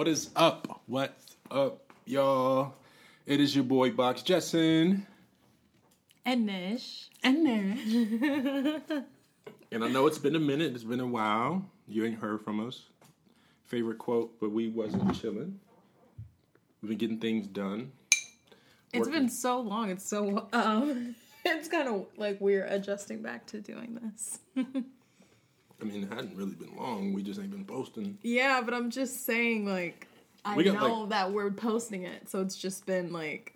What up? What is up? What's up, y'all? It is your boy Box Jessen. And Nish. And Nish. and I know it's been a minute, it's been a while. You ain't heard from us. Favorite quote, but we wasn't chilling. We've been getting things done. It's Working. been so long. It's so um it's kind of like we're adjusting back to doing this. I mean, it hadn't really been long. We just ain't been posting. yeah, but I'm just saying like I We got, know like- that we're posting it, so it's just been like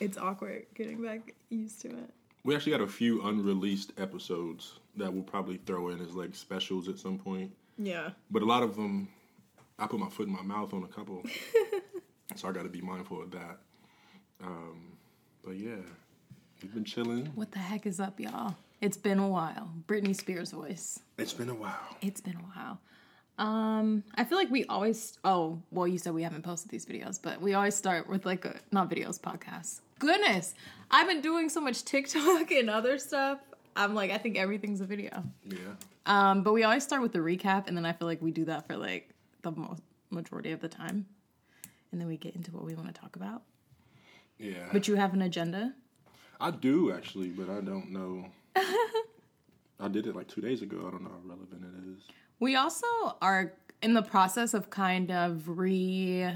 it's awkward getting back used to it. We actually got a few unreleased episodes that we'll probably throw in as like specials at some point. Yeah. But a lot of them, I put my foot in my mouth on a couple, so I got to be mindful of that. Um, but yeah, we've been chilling. What the heck is up, y'all? It's been a while. Britney Spears voice. It's been a while. It's been a while. Um, I feel like we always. Oh, well, you said we haven't posted these videos, but we always start with like a not videos, podcasts. Goodness, I've been doing so much TikTok and other stuff. I'm like, I think everything's a video. Yeah, Um, but we always start with the recap, and then I feel like we do that for like the majority of the time, and then we get into what we want to talk about. yeah. But you have an agenda. I do actually, but I don't know. I did it like two days ago. I don't know how relevant it is. We also are in the process of kind of redesigning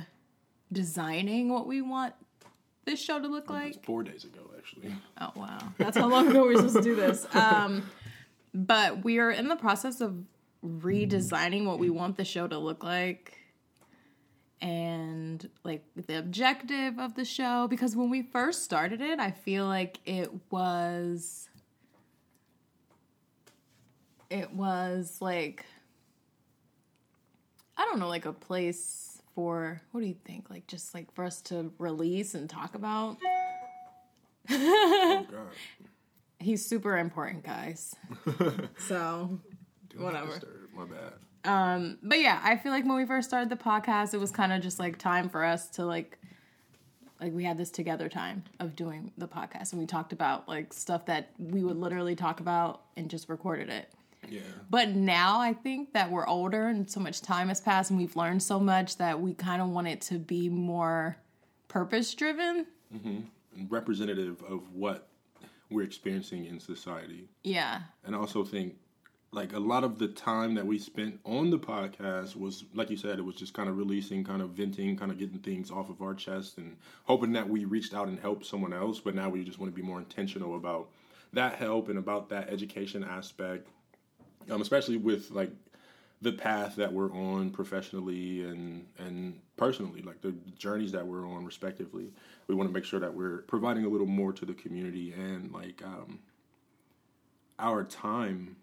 what we want this show to look like. Four days ago actually. Oh wow, that's how long ago we were supposed to do this. Um, but we are in the process of redesigning what we want the show to look like, and like the objective of the show. Because when we first started it, I feel like it was, it was like, I don't know, like a place for what do you think? Like just like for us to release and talk about. Oh God. He's super important, guys. so, Whatever. My bad. um, but yeah, I feel like when we first started the podcast, it was kind of just like time for us to like, like we had this together time of doing the podcast, and we talked about like stuff that we would literally talk about and just recorded it. Yeah. But now I think that we're older and so much time has passed and we've learned so much that we kind of want it to be more purpose driven. Mm-hmm. Representative of what we're experiencing in society. Yeah. and I also think like a lot of the time that we spent on the podcast was like you said it was just kind of releasing kind of venting kind of getting things off of our chest and hoping that we reached out and helped someone else but now we just want to be more intentional about that help and about that education aspect um, especially with like the path that we're on professionally and and personally like the journeys that we're on respectively we want to make sure that we're providing a little more to the community and like um our time.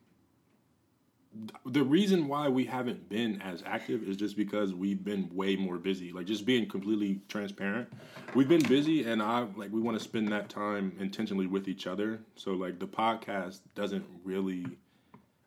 The reason why we haven't been as active is just because we've been way more busy. Like just being completely transparent we've been busy and i like we want to spend that time intentionally with each other. So like the podcast doesn't really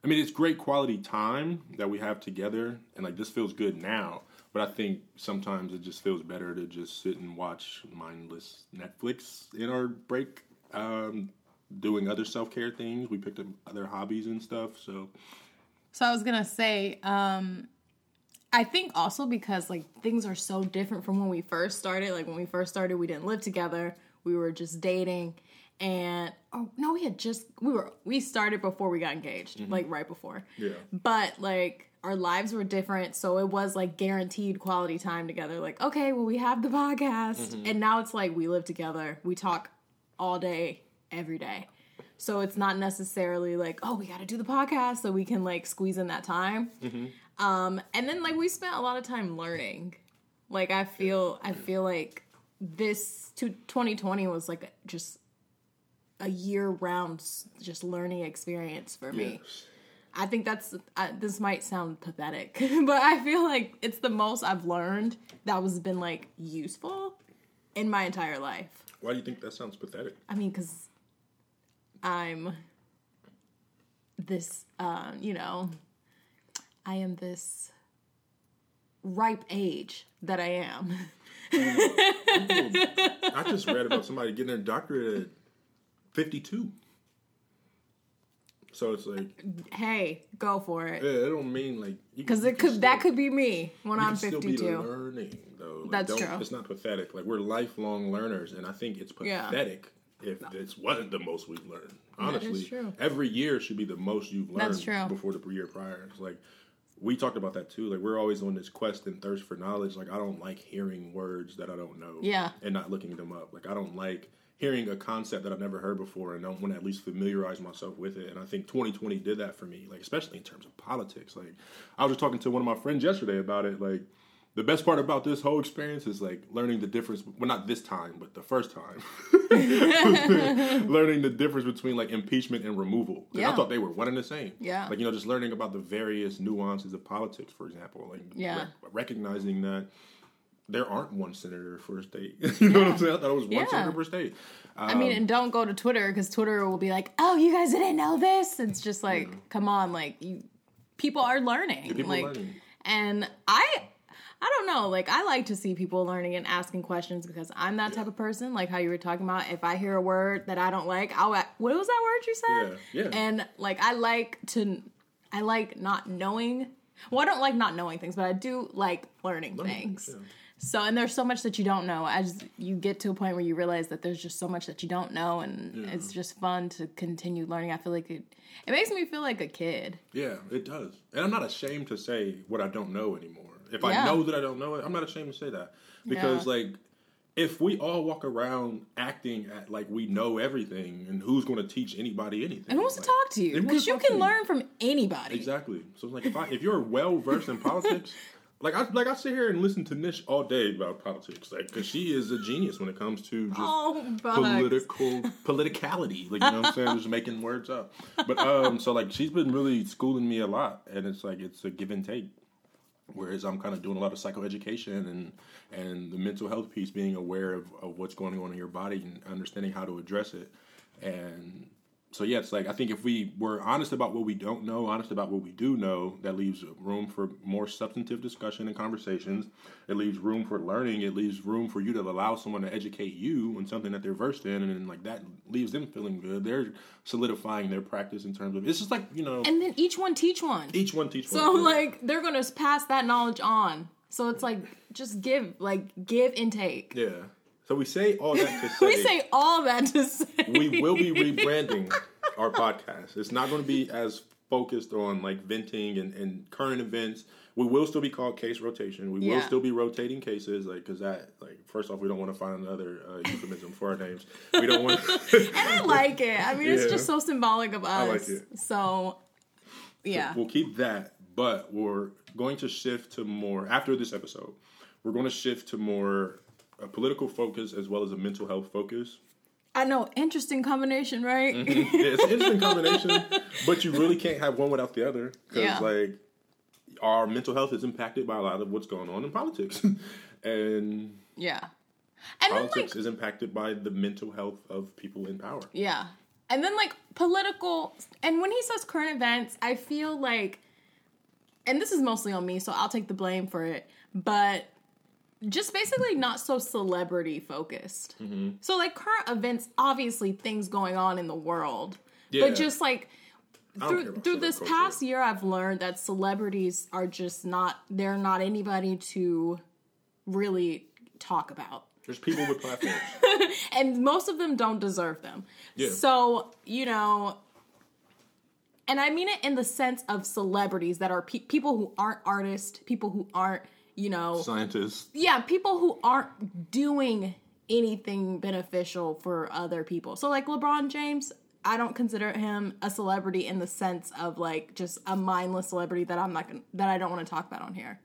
i mean it's great quality time that we have together and like this feels good now but i think sometimes it just feels better to just sit and watch mindless netflix in our break um doing other self-care things. We picked up other hobbies and stuff so. So I was gonna say, um, I think also because like things are so different from when we first started. Like when we first started, we didn't live together; we were just dating, and oh no, we had just we were we started before we got engaged, mm-hmm. like right before. Yeah. But like our lives were different, so it was like guaranteed quality time together. Like okay, well we have the podcast, mm-hmm. and now it's like we live together, we talk all day, every day. So it's not necessarily like, oh, we got to do the podcast so we can like squeeze in that time. Mm-hmm. Um, and then like we spent a lot of time learning. Like I feel, I feel like this to 2020 was like just a year round just learning experience for me. Yes. I think that's uh, this might sound pathetic, but I feel like it's the most I've learned that was been like useful in my entire life. Why do you think that sounds pathetic? I mean, because I'm this, uh, you know, I am this ripe age that I am. I just read about somebody getting a doctorate at 52. So it's like, Hey, go for it. yeah, it don't mean like Because it could that could be me when I'm Still be 52. learning though. Like, That's true. It's not pathetic. Like we're lifelong learners, and I think it's Yeah. pathetic if this wasn't the most we've learned. Honestly, true. every year should be the most you've learned That's true. before the year prior. It's like we talked about that too. Like we're always on this quest and thirst for knowledge. Like I don't like hearing words that I don't know. Yeah. And not looking them up. Like I don't like hearing a concept that I've never heard before and I want to at least familiarize myself with it. And I think 2020 did that for me. Like especially in terms of politics. Like I was just talking to one of my friends yesterday about it. Like the best part about this whole experience is like learning the difference. Well, not this time, but the first time, learning the difference between like impeachment and removal. Yeah. I thought they were one and the same. Yeah. Like you know, just learning about the various nuances of politics, for example. Like Yeah. rec- recognizing that there aren't one senator for a state. you know what I'm saying? I thought it was one Yeah. senator per state. I mean, and don't go to Twitter because Twitter will be like, "Oh, you guys didn't know this." It's just like, come on, like you, people are learning, people like, learning. and I, I don't know, like I like to see people learning and asking questions because I'm that type of person. Like how you were talking about, if I hear a word that I don't like, I'll. What was that word you said? Yeah, yeah. And like I like to, I like not knowing. Well, I don't like not knowing things, but I do like learning, things. yeah. So, and there's so much that you don't know as you get to a point where you realize that there's just so much that you don't know, and it's just fun to continue learning. I feel like it, it makes me feel like a kid. Yeah, it does. And I'm not ashamed to say what I don't know anymore. If Yeah. I know that I don't know it, I'm not ashamed to say that. Because Yeah. like if we all walk around acting at like we know everything and who's going to teach anybody anything? And who wants to talk to you? Because you can learn from anybody. Exactly. So it's like if I if you're well versed in politics, like I like I sit here and listen to Nish all day about politics, like because she is a genius when it comes to just Oh, political politicality. Like you know what I'm saying, just making words up. But um, so like she's been really schooling me a lot, and it's like it's a give and take. Whereas I'm kind of doing a lot of psychoeducation and and the mental health piece, being aware of, of what's going on in your body and understanding how to address it. And so yeah, it's like I think if we were honest about what we don't know, honest about what we do know, that leaves room for more substantive discussion and conversations. It leaves room for learning. It leaves room for you to allow someone to educate you on something that they're versed in, and then like that leaves them feeling good. They're solidifying their practice in terms of it's just like you know And then each one teach one. each one teach So one. So like they're gonna pass that knowledge on. So it's like just give, like give and take. yeah. So we say all that to say We say all that to say we will be rebranding our podcast. It's not going to be as focused on like venting and, and current events. We will still be called case rotation. We will still be rotating cases, like because that, like, first off, we don't want to find another uh, euphemism for our names. We don't want. And I like it. I mean, it's just so symbolic of us. like it. So, yeah. we'll keep that, but we're going to shift to more after this episode. We're going to shift to more a political focus as well as a mental health focus. I know, interesting combination, right? Mm-hmm. yeah, it's an interesting combination, but you really can't have one without the other because Yeah. like our mental health is impacted by a lot of what's going on in politics, and yeah. And then, politics like, is impacted by the mental health of people in power. yeah. And then, like, political. And when he says current events, I feel like, and this is mostly on me, so I'll take the blame for it, but just basically not so celebrity focused. Mm-hmm. So, like, current events, obviously things going on in the world, Yeah. but just like, I don't care through through this past year I've learned that celebrities are just not they're not anybody to really talk about. There's people with platforms. And most of them don't deserve them. Yeah. So, you know, and I mean it in the sense of celebrities that are pe- people who aren't artists, people who aren't, you know, Scientists. yeah, people who aren't doing anything beneficial for other people. So like LeBron James, I don't consider him a celebrity in the sense of like just a mindless celebrity that I'm not gonna, that I don't want to talk about on here.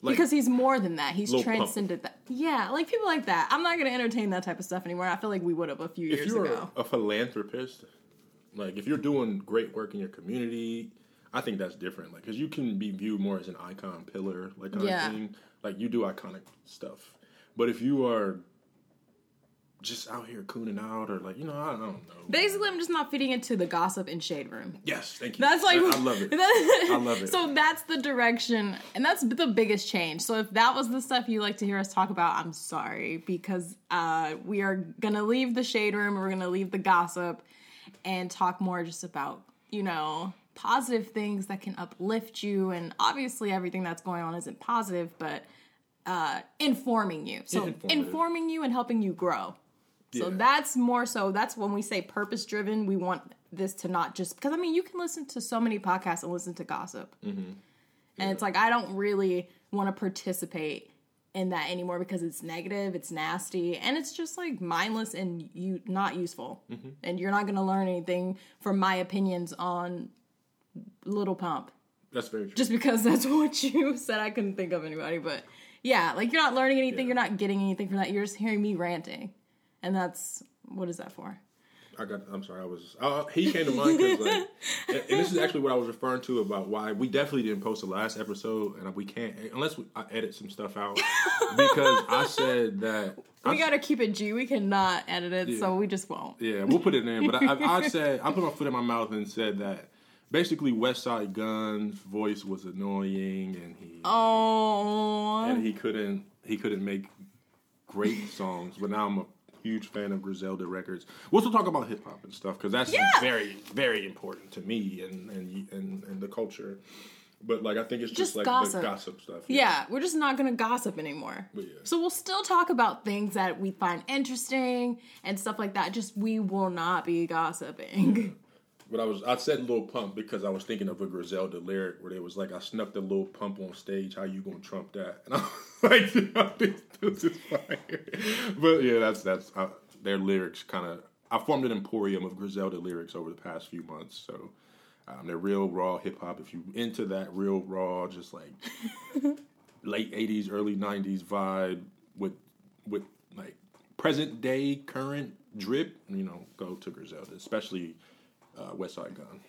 Like, because he's more than that. He's Lil Pump. transcended that. Yeah, like people like that. I'm not going to entertain that type of stuff anymore. I feel like we would have a few if years you're ago. a philanthropist, like if you're doing great work in your community, I think that's different. Like, because you can be viewed more as an icon pillar, like kind Yeah. of thing. Like you do iconic stuff, but if you are just out here cooning out, or like you know, I don't know. Basically, I'm just not fitting into the gossip and shade room. Yes, thank you. That's like I, I love it. I love it. So that's the direction, and that's the biggest change. So if that was the stuff you like to hear us talk about, I'm sorry because uh, we are gonna leave the shade room. We're gonna leave the gossip and talk more just about you know, positive things that can uplift you. And obviously, everything that's going on isn't positive, but uh, informing you. So, informing you and helping you grow. So Yeah. that's more so. That's when we say purpose driven. We want this to not just because I mean you can listen to so many podcasts and listen to gossip, Mm-hmm. and it's like I don't really want to participate in that anymore because it's negative, it's nasty, and it's just like mindless and you not useful. Mm-hmm. And you're not going to learn anything from my opinions on Lil Pump That's very true. just because that's what you said. I couldn't think of anybody, but yeah, like you're not learning anything, you're not getting anything from that. You're just hearing me ranting, and that's what is that for? I got. I'm sorry. I was. Uh, he came to mind because, like, and, and this is actually what I was referring to about why we definitely didn't post the last episode, and we can't unless we, I edit some stuff out because I said that. We gotta keep it G. We cannot edit it, so we just won't. Yeah, we'll put it in. But I, I, I said I put my foot in my mouth and said that basically Westside Gunn's voice was annoying, and he Oh, and he couldn't he couldn't make great songs. But now I'm a huge fan of Griselda Records. We'll still talk about hip hop and stuff because that's Yeah. very very important to me and and and, and the culture. But like I think it's just, Just like gossip. the gossip stuff. yeah, we're just not gonna gossip anymore. Yeah. So we'll still talk about things that we find interesting and stuff like that. Just we will not be gossiping. But I was I said Lil Pump because I was thinking of a Griselda lyric where it was like I snuck the Lil Pump on stage. How you gonna trump that? And I was like, yo, this, is fire. But yeah, that's that's their lyrics. Kind of I formed an emporium of Griselda lyrics over the past few months. So um, they're real raw hip hop. If you into that real raw, just like late '80s, early '90s vibe with with like present day current drip, you know, go to Griselda, especially uh, Westside Gunn.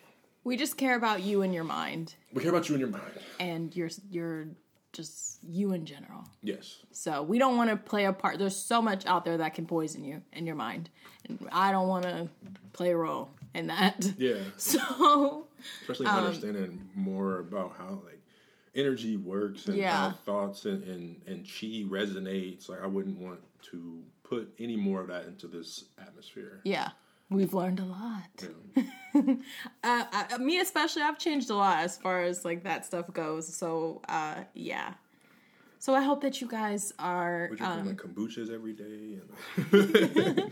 we just care about you and your mind We care about you and your mind. and your your just you in general. Yes. So we don't want to play a part. There's so much out there that can poison you and your mind, and I don't want to play a role in that. Yeah. So Especially Um, understanding more about how like energy works and Yeah. how thoughts and, and and chi resonates. Like I wouldn't want to put any more of that into this atmosphere. yeah, we've learned a lot. Yeah. Uh, I, me especially, I've changed a lot as far as like that stuff goes. So uh, yeah. So I hope that you guys are. We're drinking like kombuchas every day. And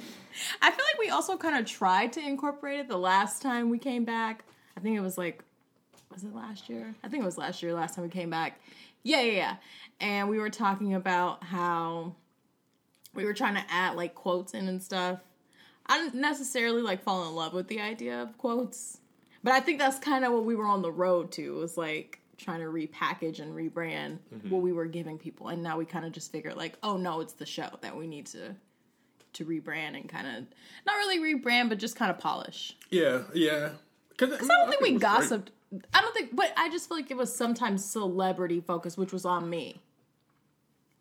I feel like we also kind of tried to incorporate it the last time we came back. I think it was like, was it last year? I think it was last year, last time we came back. Yeah, yeah, yeah. And we were talking about how we were trying to add like quotes in and stuff. I didn't necessarily like fall in love with the idea of quotes, but I think that's kind of what we were on the road to was like trying to repackage and rebrand what we were giving people. And now we kind of just figured like, oh no, it's the show that we need to to rebrand and kind of not really rebrand, but just kind of polish. yeah, yeah. Because I, I don't think we gossiped. I don't think, but I just feel like it was sometimes celebrity focused, which was on me.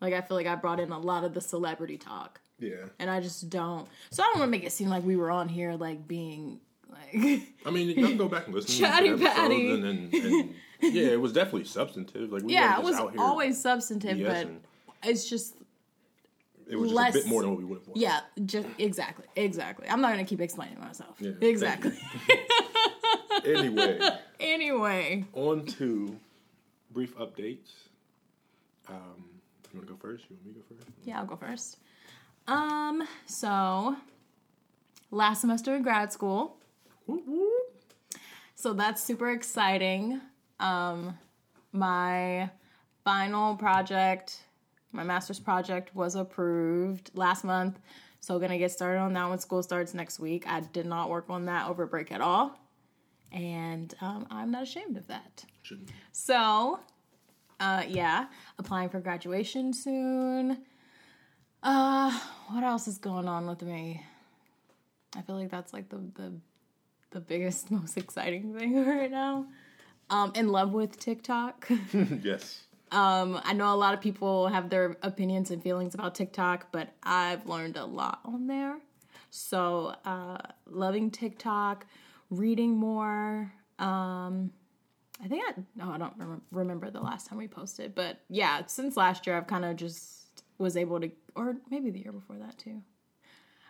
Like I feel like I brought in a lot of the celebrity talk, Yeah. and I just don't. So I don't want to make it seem like we were on here like being like. I mean, you can go back and listen Chatty to the patty. and, and, and yeah, it was definitely substantive. Like we yeah, it was always substantive, but it's just it was just less- a bit more than what we would have wanted. yeah, just exactly, exactly. I'm not gonna keep explaining myself. Yeah, exactly. Anyway, anyway, on to brief updates. Um, you want to go first? You want me to go first? Yeah, I'll go first. Um, so last semester in grad school. So that's super exciting. Um, my final project, my master's project was approved last month. So gonna get started on that when school starts next week. I did not work on that over break at all. And um, I'm not ashamed of that. Shouldn't- So, uh, yeah, applying for graduation soon. Uh, what else is going on with me? I feel like that's like the the the biggest, most exciting thing right now. Um, in love with TikTok. yes. Um, I know a lot of people have their opinions and feelings about TikTok, but I've learned a lot on there. So, uh, loving TikTok, reading more. Um, I think I no, I don't rem- remember the last time we posted, but yeah, since last year, I've kind of just was able to, or maybe the year before that too.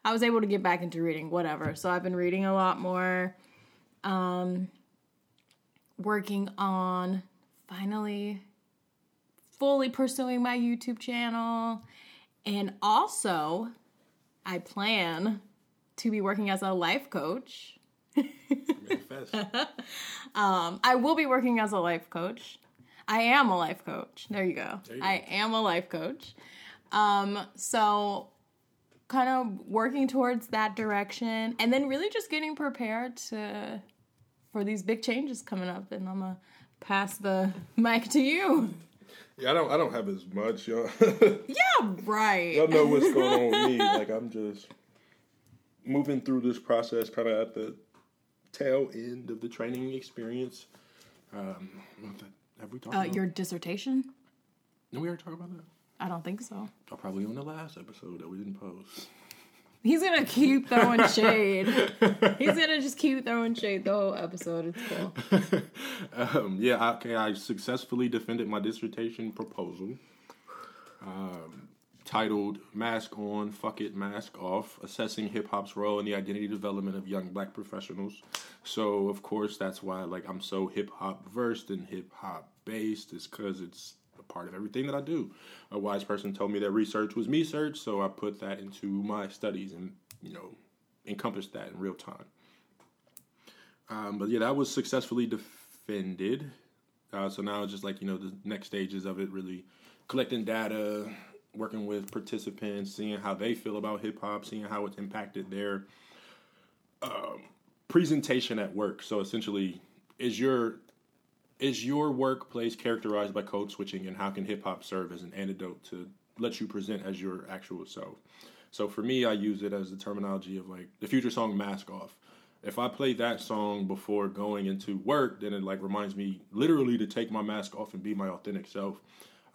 I was able to get back into reading, whatever. So I've been reading a lot more. Um, working on finally fully pursuing my YouTube channel. And also, I plan to be working as a life coach. Um, I will be working as a life coach. I am a life coach. There you go. There you I am a life coach. Um, so kind of working towards that direction and then really just getting prepared to for these big changes coming up and I'm gonna pass the mic to you. yeah, I don't. I don't have as much. Y'all, Yeah, right. y'all know what's going on with me. Like I'm just moving through this process, kind of at the tail end of the training experience. Um, have we talked Uh, about? your dissertation? No, we already talk about that? I don't think so. Oh, probably on the last episode that we didn't post. He's gonna keep throwing shade. He's gonna just keep throwing shade the whole episode. It's cool. um, yeah, okay. I successfully defended my dissertation proposal, um, titled "Mask On, Fuck It, Mask Off: Assessing Hip Hop's Role in the Identity Development of Young Black Professionals." So, of course, that's why like I'm so hip hop versed and hip hop based, is because it's a part of everything that I do. A wise person told me that research was me search, so I put that into my studies and you know encompassed that in real time. Um, but yeah, that was successfully defended. Uh, so now it's just like you know the next stages of it, really collecting data, working with participants, seeing how they feel about hip hop, seeing how it's impacted their um, presentation at work. So essentially, is your is your workplace characterized by code switching, and how can hip hop serve as an antidote to let you present as your actual self? So for me, I use it as the terminology of like the Future song "Mask Off." If I play that song before going into work, then it like reminds me literally to take my mask off and be my authentic self.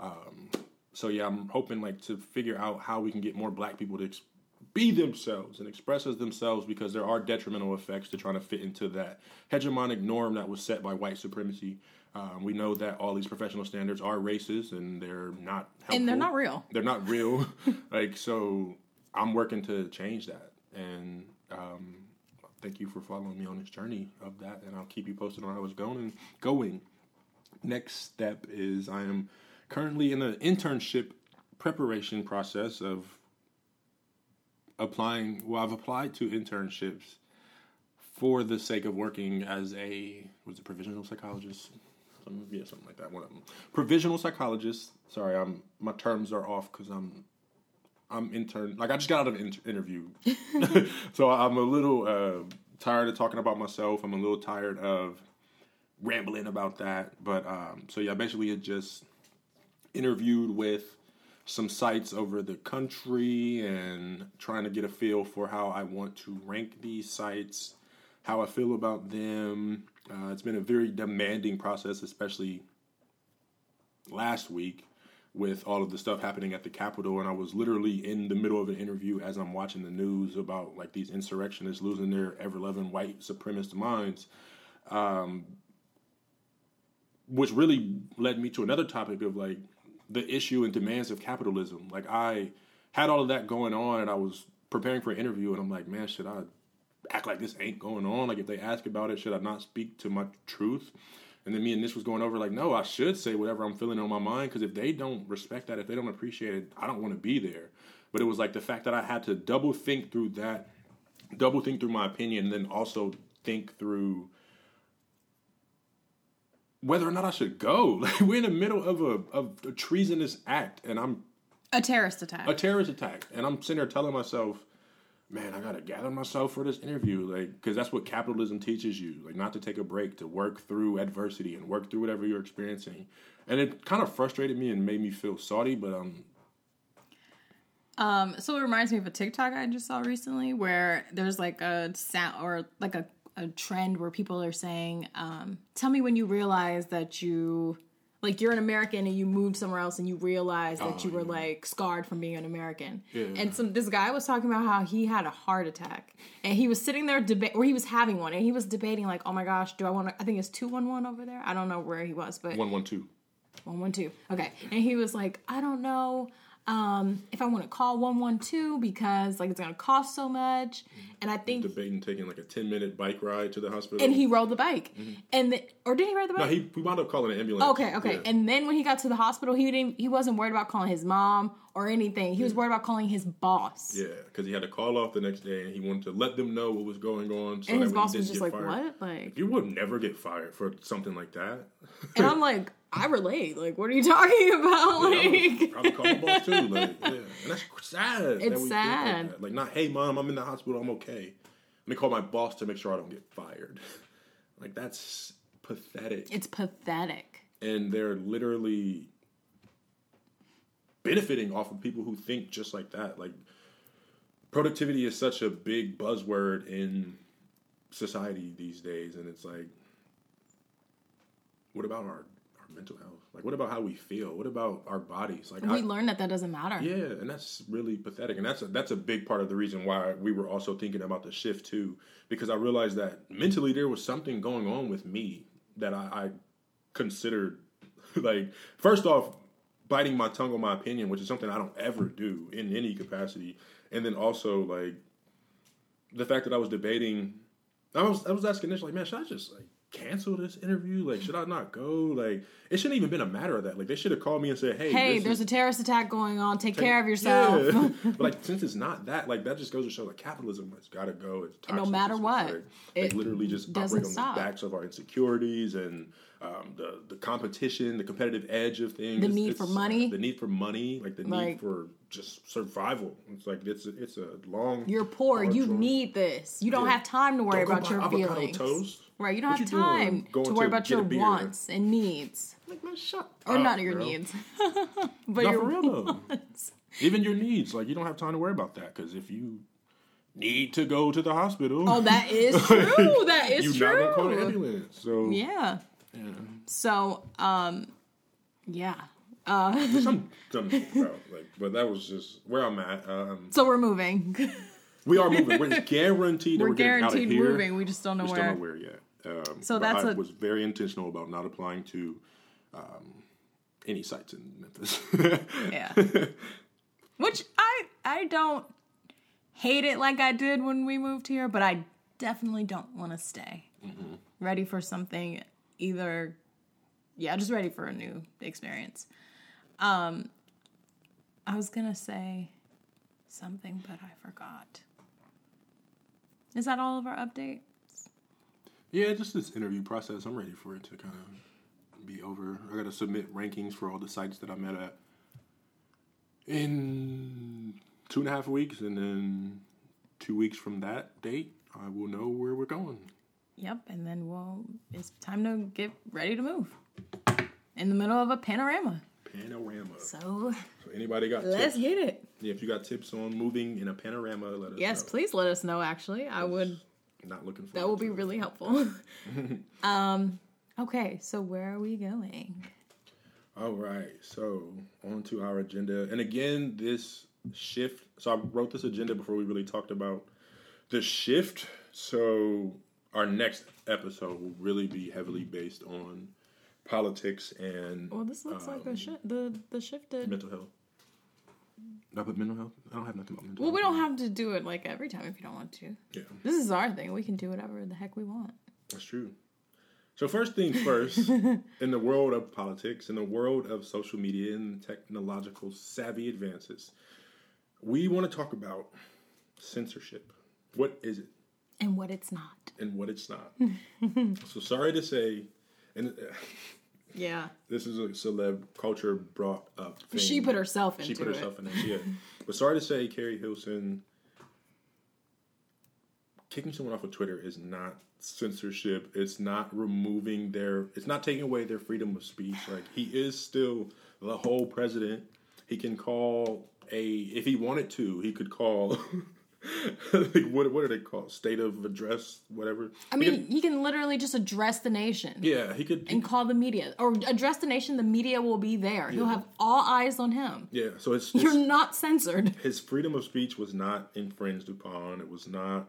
Um, so yeah, I'm hoping like to figure out how we can get more Black people to ex- be themselves and express as themselves because there are detrimental effects to trying to fit into that hegemonic norm that was set by white supremacy. Um, we know that all these professional standards are racist and they're not helpful. And they're not real. They're not real. like so, I'm working to change that. And um, thank you for following me on this journey of that. And I'll keep you posted on how it's going. Going. Next step is I am currently in an internship preparation process of applying. Well, I've applied to internships for the sake of working as a was it provisional psychologist? Some, yeah, something like that. One of them. Provisional psychologist. Sorry, I'm my terms are off because I'm I'm intern. Like I just got out of an inter- interview, so I'm a little uh, tired of talking about myself. I'm a little tired of rambling about that. But um, so yeah, basically it just interviewed with some sites over the country and trying to get a feel for how I want to rank these sites, how I feel about them. Uh, it's been a very demanding process, especially last week with all of the stuff happening at the Capitol. And I was literally in the middle of an interview as I'm watching the news about like these insurrectionists losing their ever loving white supremacist minds. Um, which really led me to another topic of like the issue and demands of capitalism. Like I had all of that going on and I was preparing for an interview and I'm like, man, should I act like this ain't going on? Like if they ask about it, should I not speak to my truth? And then me and this was going over like, no, I should say whatever I'm feeling on my mind because if they don't respect that, if they don't appreciate it, I don't want to be there. But it was like the fact that I had to double think through that, double think through my opinion, and then also think through whether or not I should go. Like we're in the middle of a of a treasonous act, and I'm A terrorist attack. a terrorist attack, and I'm sitting there telling myself, "Man, I gotta gather myself for this interview, like, because that's what capitalism teaches you, like, not to take a break, to work through adversity and work through whatever you're experiencing." And it kind of frustrated me and made me feel salty, but um, Um, so it reminds me of a TikTok I just saw recently where there's like a sound or like a, a trend where people are saying, um, tell me when you realize that you like you're an American and you moved somewhere else and you realize that Oh, you were yeah. like scarred from being an American. Yeah. And some this guy was talking about how he had a heart attack and he was sitting there debate or he was having one and he was debating like, oh my gosh, do I want to? I think it's two one one over there. I don't know where he was, but one one two. one one two. Okay. And he was like, I don't know. Um, if I want to call 112 because like it's gonna cost so much. Mm-hmm. And I think Debating taking like a ten minute bike ride to the hospital. and he rode the bike. Mm-hmm. And the, or did he ride the bike? no, he we wound up calling an ambulance. Okay, okay. Yeah. And then when he got to the hospital, he didn't he wasn't worried about calling his mom or anything. He was mm-hmm. worried about calling his boss. yeah, because he had to call off the next day, and he wanted to let them know what was going on. So And his boss was just like, fired. "What?" Like You would never get fired for something like that. And I'm like, I relate. Like, what are you talking about? Like, I would Like probably call the boss too. Like, yeah. And that's sad. that It's like sad. that. Like, not, hey, mom, I'm in the hospital. I'm okay. Let me call my boss to make sure I don't get fired. Like, that's pathetic. it's pathetic. And they're literally benefiting off of people who think just like that. Like, productivity is such a big buzzword in society these days. And it's like, what about our mental health? Like, what about how we feel? What about our bodies? Like, We I, learned that that doesn't matter. yeah, and that's really pathetic, and that's a, that's a big part of the reason why we were also thinking about the shift too, because I realized that mentally there was something going on with me that I, I considered, like first off, biting my tongue on my opinion, which is something I don't ever do in any capacity, and then also like the fact that I was debating, I was I was asking this like, man, should I just like cancel this interview? Like, should I not go? Like, it shouldn't even been a matter of that. Like, they should have called me and said, hey, Hey, there's is- a terrorist attack going on. Take care of yourself. yeah. but like since it's not that, like that just goes to show that capitalism has got to go. It's And no matter what, like, it like literally just doesn't on stop. the backs of our insecurities and um, the the competition, the competitive edge of things, The It's- need it's, for money. the need for money, like the Like- need for just survival. It's like it's a, it's a long. You're poor. You journey. need this. You don't Yeah. have time to worry Don't about your avocado feelings. toast. Right. You don't What have you time to worry to about your wants and needs. Like man, shut Or up, not your bro. needs. but Not your though. Even your needs, like you don't have time to worry about that because if you need to go to the hospital, Oh, that is true. That is true. you're true. not gonna call an ambulance. So Yeah. yeah. So, um, yeah. some some about like, but that was just where I'm at. Um, So we're moving. we are moving. We're guaranteed. that we're we're getting out of guaranteed moving. We just don't know where. We where. don't know where yet. Um, So that's I a- was very intentional about not applying to um, any sites in Memphis. Yeah. Which I I don't hate it like I did when we moved here, but I definitely don't want to stay. Mm-hmm. Ready for something either yeah, just ready for a new experience. Um I was going to say something but I forgot. Is that all of our update? Yeah, just this interview process. I'm ready for it to kind of be over. I got to submit rankings for all the sites that I met at in two and a half weeks, and then two weeks from that date, I will know where we're going. Yep, and then we'll it's time to get ready to move. In the middle of a panorama. Panorama. So, So anybody got let's tips? get it. Yeah, if you got tips on moving in a panorama, let us Yes, know. please let us know. Actually, I would. Not looking for That will be really helpful. um. Okay, so where are we going? All right, so on to our agenda. And again, this shift. So I wrote this agenda before we really talked about the shift. So our next episode will really be heavily based on politics and Well, this looks like Um, a shi the the shifted. mental health. Did I put mental health? I don't have nothing about mental Well, we don't have to do it like every time if you don't want to. Yeah, This is our thing. We can do whatever the heck we want. that's true. So first things first, in the world of politics, in the world of social media and technological savvy advances, we want to talk about censorship. What is it And what it's not. and what it's not? so sorry to say, and uh, Yeah. this is a celeb culture brought up. Thing. She put herself into it. She put it. herself in it. Yeah, but sorry to say, Keri Hilson kicking someone off of Twitter is not censorship. It's not removing their. It's not taking away their freedom of speech. Like he is still the whole president. He can call a if he wanted to. He could call. like what what are they called? State of address, whatever. I He mean, could- he can literally just address the nation. yeah, he could. and call the media or address the nation the media will be there he'll have all eyes on him yeah, so it's, you're not censored his freedom of speech was not infringed upon. It was not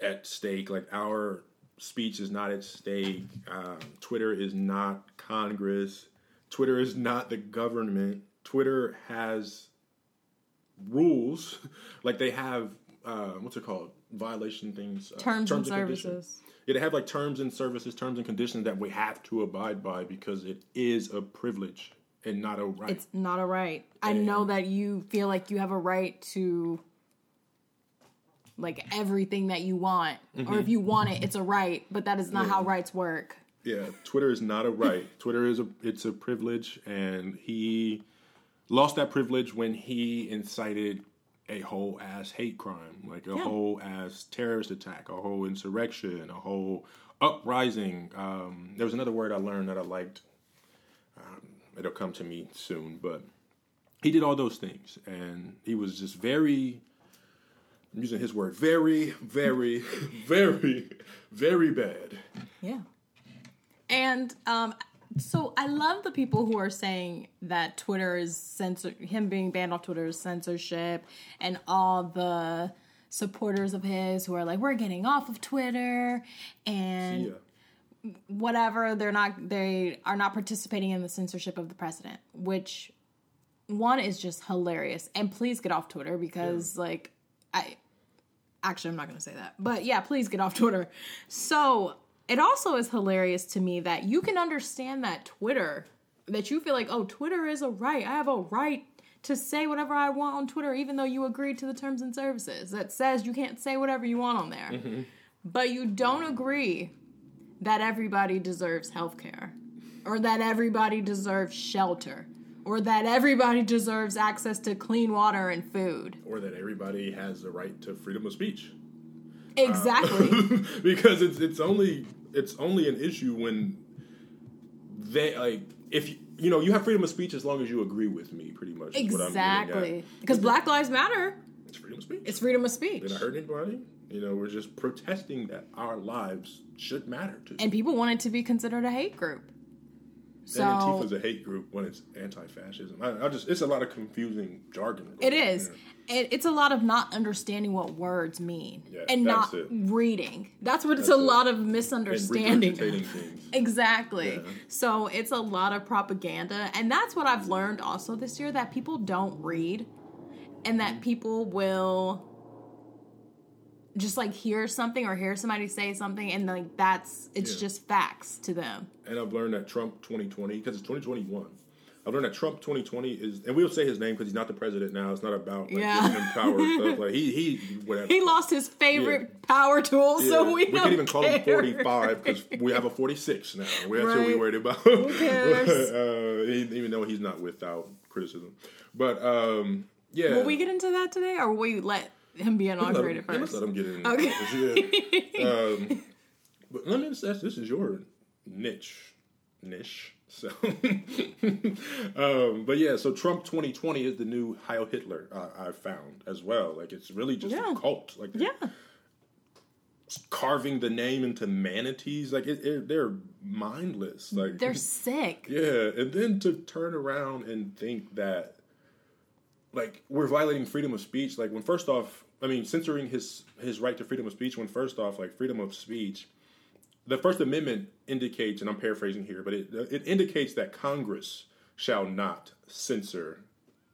at stake. Like our speech is not at stake. Um, Twitter is not Congress. Twitter is not the government. Twitter has rules, like they have uh, what's it called? Violation things, uh, Terms, and conditions. services. Yeah, they have like terms and services, terms and conditions that we have to abide by because it is a privilege and not a right. It's not a right. I know that you feel like you have a right to like everything that you want. Or if you want it, it's a right, but that is not how rights work. Yeah, Twitter is not a right. Twitter is a it's a privilege, and he lost that privilege when he incited a whole ass hate crime, like a Yeah. whole ass terrorist attack, a whole insurrection, a whole uprising. Um, there was another word I learned that I liked. Um, it'll come to me soon, but he did all those things, and he was just very. I'm using his word, very, very, very, very bad. Yeah. And um so I love the people who are saying that Twitter is censor him being banned off Twitter is censorship and all the supporters of his who are like we're getting off of Twitter and Yeah. whatever they're not they are not participating in the censorship of the president which one is just hilarious. And please get off twitter because like i actually i'm not going to say that. But yeah please get off twitter. So it also is hilarious to me that you can understand that twitter that you feel like oh twitter is a right i have a right to say whatever i want on twitter even though you agreed to the terms and services that says you can't say whatever you want on there mm-hmm. but you don't agree that everybody deserves health care or that everybody deserves shelter or that everybody deserves access to clean water and food. or that everybody has the right to freedom of speech. Exactly. because it's it's only it's only an issue when they like if you, you know you have freedom of speech as long as you agree with me pretty much is what I'm getting at. exactly. Because Black Lives Matter, it's freedom of speech it's freedom of speech. We're not hurting anybody you know we're just protesting that our lives should matter to And people want it to be considered a hate group. So and Antifa's a hate group when it's anti-fascism. I, I just it's a lot of confusing jargon. It is. And it's a lot of not understanding what words mean Yeah, and not it. reading. That's what it's a it. lot of misunderstanding. Exactly. Yeah. So it's a lot of propaganda. And that's what I've learned also this year that people don't read and that people will just like hear something or hear somebody say something and like that's it's Yeah. just facts to them. And I've learned that Trump 2020, because it's 2021. I've learned that Trump 2020 is, and we'll say his name because he's not the president now. It's not about like, Yeah. giving him power stuff. Like he, he, whatever. He lost his favorite power tool, so we, we don't can even call him 45 because we have a 46 now. That's what Right. we're worried about. cares? uh, even though he's not without criticism. But um, yeah. Will we get into that today, or will we let him be Let him- inaugurated yeah, let's first? let him get in. Okay. Yeah. um, but let me just ask, this is your niche. Niche. So, um, but yeah, so Trump 2020 is the new Heil Hitler. Uh, I found as well. Like it's really just Yeah. a cult. Like Yeah. carving the name into manatees. Like it, it, they're mindless. Like They're sick. yeah, and then to turn around and think that, like, we're violating freedom of speech. Like, when first off, I mean, censoring his his right to freedom of speech. When first off, like, freedom of speech, the First Amendment indicates, and I'm paraphrasing here, but it it indicates that Congress shall not censor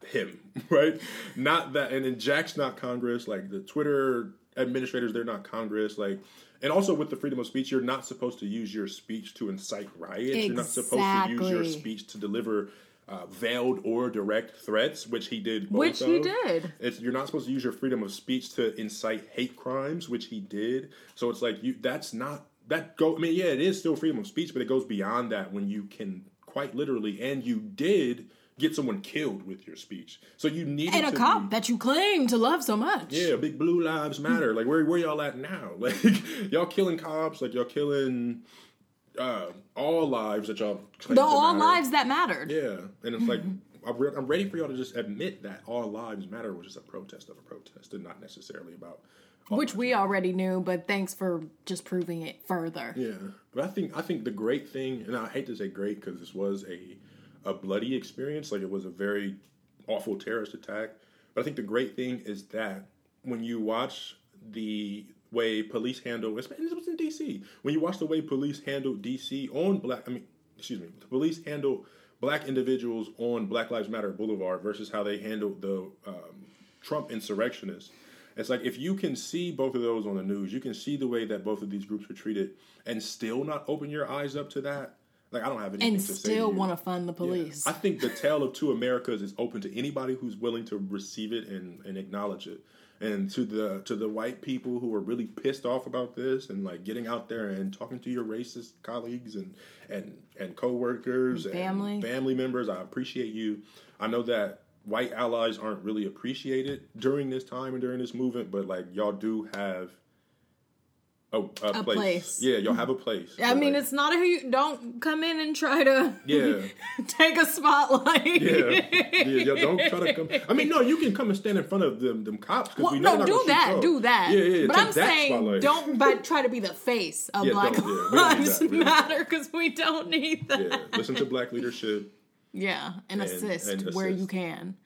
him, right? Not that, and then Jack's not Congress. Like the Twitter administrators, they're not Congress. Like, and also with the freedom of speech, you're not supposed to use your speech to incite riots. You're not supposed to use your speech to deliver uh, veiled or direct threats, which he did. Which he of. did. It's, you're not supposed to use your freedom of speech to incite hate crimes, which he did. So it's like you. That's not that go. I mean, yeah, it is still freedom of speech, but it goes beyond that when you can quite literally, and you did get someone killed with your speech. So you need And a cop be- that you claim to love so much. yeah, big blue lives matter. Like where where y'all at now? Like y'all killing cops, like y'all killing uh, all lives that y'all The all matter. lives that mattered. Yeah, and it's like I'm re- I'm ready for y'all to just admit that all lives matter was just a protest of a protest, and not necessarily about. Which we already knew, but thanks for just proving it further. Yeah, but I think I think the great thing, and I hate to say great because this was a a bloody experience, like it was a very awful terrorist attack. But I think the great thing is that when you watch the way police handle, it was in D.C. When you watch the way police handle D.C. on black, I mean, excuse me, the police handle black individuals on Black Lives Matter Boulevard versus how they handled the um, Trump insurrectionists. It's like if you can see both of those on the news, you can see the way that both of these groups were treated, and still not open your eyes up to that. Like I don't have anything and to say. still want to fund the police. I think the tale of two Americas is open to anybody who's willing to receive it and, and acknowledge it. And to the to the white people who are really pissed off about this and like getting out there and talking to your racist colleagues and and and coworkers and Family. family members, I appreciate you. I know that white allies aren't really appreciated during this time and during this movement, but like y'all do have a, a, place. place. Yeah, y'all have a place. I mean, like, it's not a you don't come in and try to yeah. take a spotlight. Yeah, yeah, don't try to come. I mean, no, you can come and stand in front of them, them cops Well, we know no, do that, do that. Yeah, yeah. But I'm saying, spotlight. don't but try to be the face of Yeah, Black yeah, we don't need Lives that, we don't need Matter because we don't need that. Yeah, listen to black leadership, Yeah, and, assist and where you can.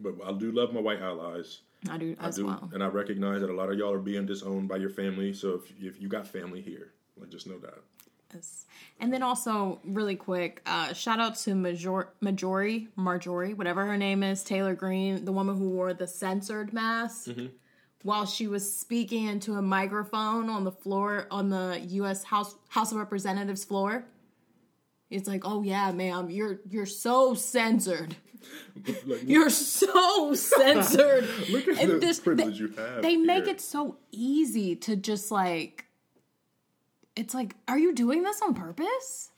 but I do love my white allies. I do I as do, well. and I recognize that a lot of y'all are being disowned by your family. So if if you got family here, like just know that. Yes. And then also, really quick, uh, shout out to Major- Majori, Marjorie, whatever her name is, Taylor Greene, the woman who wore the censored mask Mm-hmm. while she was speaking into a microphone on the floor on the U.S. House House of Representatives floor. It's like, oh yeah, ma'am, you're you're so censored. Like, You're so censored. look at And the this- privilege you have. they make it so easy to just like it's like are you doing this on purpose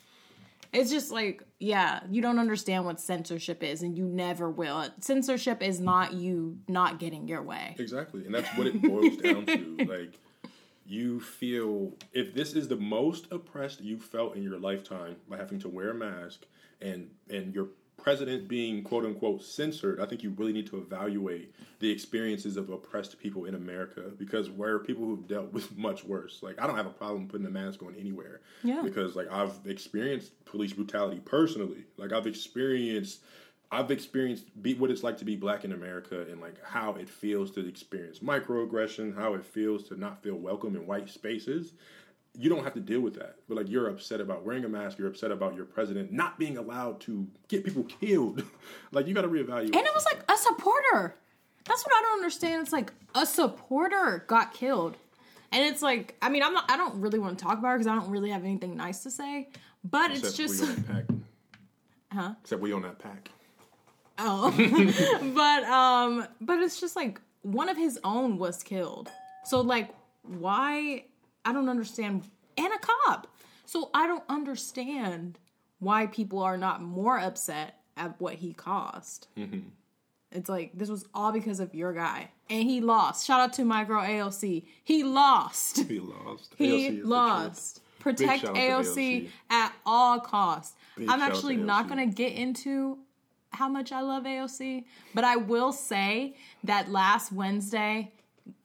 it's just like yeah you don't understand what censorship is and you never will censorship is not you not getting your way Exactly. And that's what it boils down to. Like, you feel if this is the most oppressed you felt in your lifetime by having to wear a mask and and your president being quote unquote censored, I think you really need to evaluate the experiences of oppressed people in America because where people who've dealt with much worse. Like I don't have a problem putting a mask on anywhere. Yeah. Because like I've experienced police brutality personally. Like I've experienced I've experienced be, what it's like to be black in America and like how it feels to experience microaggression, how it feels to not feel welcome in white spaces. You don't have to deal with that. But like you're upset about wearing a mask, you're upset about your president not being allowed to get people killed. like you got to reevaluate. and it was like a supporter that's what i don't understand it's like a supporter got killed and it's like i mean i'm not i don't really want to talk about it because i don't really have anything nice to say but it's just we on that pack. Huh? Except we on that pack. Oh. but um but it's just like one of his own was killed. So like why I don't understand and a cop. So I don't understand why people are not more upset at what he caused. It's like this was all because of your guy. And he lost. Shout out to my girl AOC. He lost. He lost. He lost. Protect shout out to AOC, AOC. at all costs. Big I'm actually not going to get into how much I love AOC, but I will say that last Wednesday,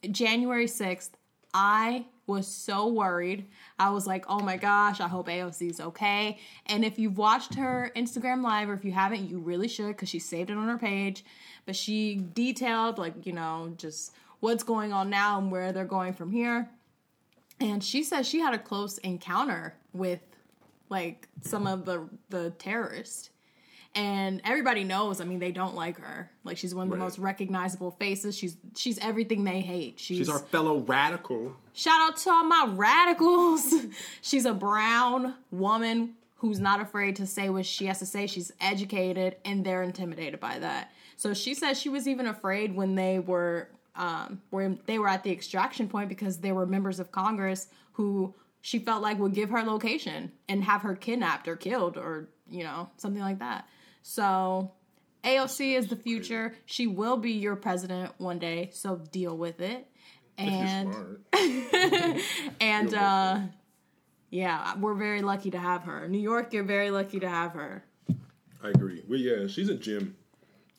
January 6th, I was so worried. I was like, oh my gosh, I hope AOC's okay. And if you've watched her Instagram live, or if you haven't, you really should because she saved it on her page. But she detailed, like, you know, just what's going on now and where they're going from here. And she says she had a close encounter with like some of the the terrorists. And everybody knows, I mean, they don't like her. Like she's one of the most recognizable faces. She's she's everything they hate. She's, She's our fellow radical. shout out to all my radicals. she's a brown woman who's not afraid to say what she has to say. She's educated and they're intimidated by that. So she says she was even afraid when they were um where they were at the extraction point because there were members of Congress who she felt like would give her location and have her kidnapped or killed or, you know, something like that. So AOC is the future. She will be your president one day, so deal with it. And and uh yeah, we're very lucky to have her. New York, you're very lucky to have her. I agree. Well, yeah, she's a gem,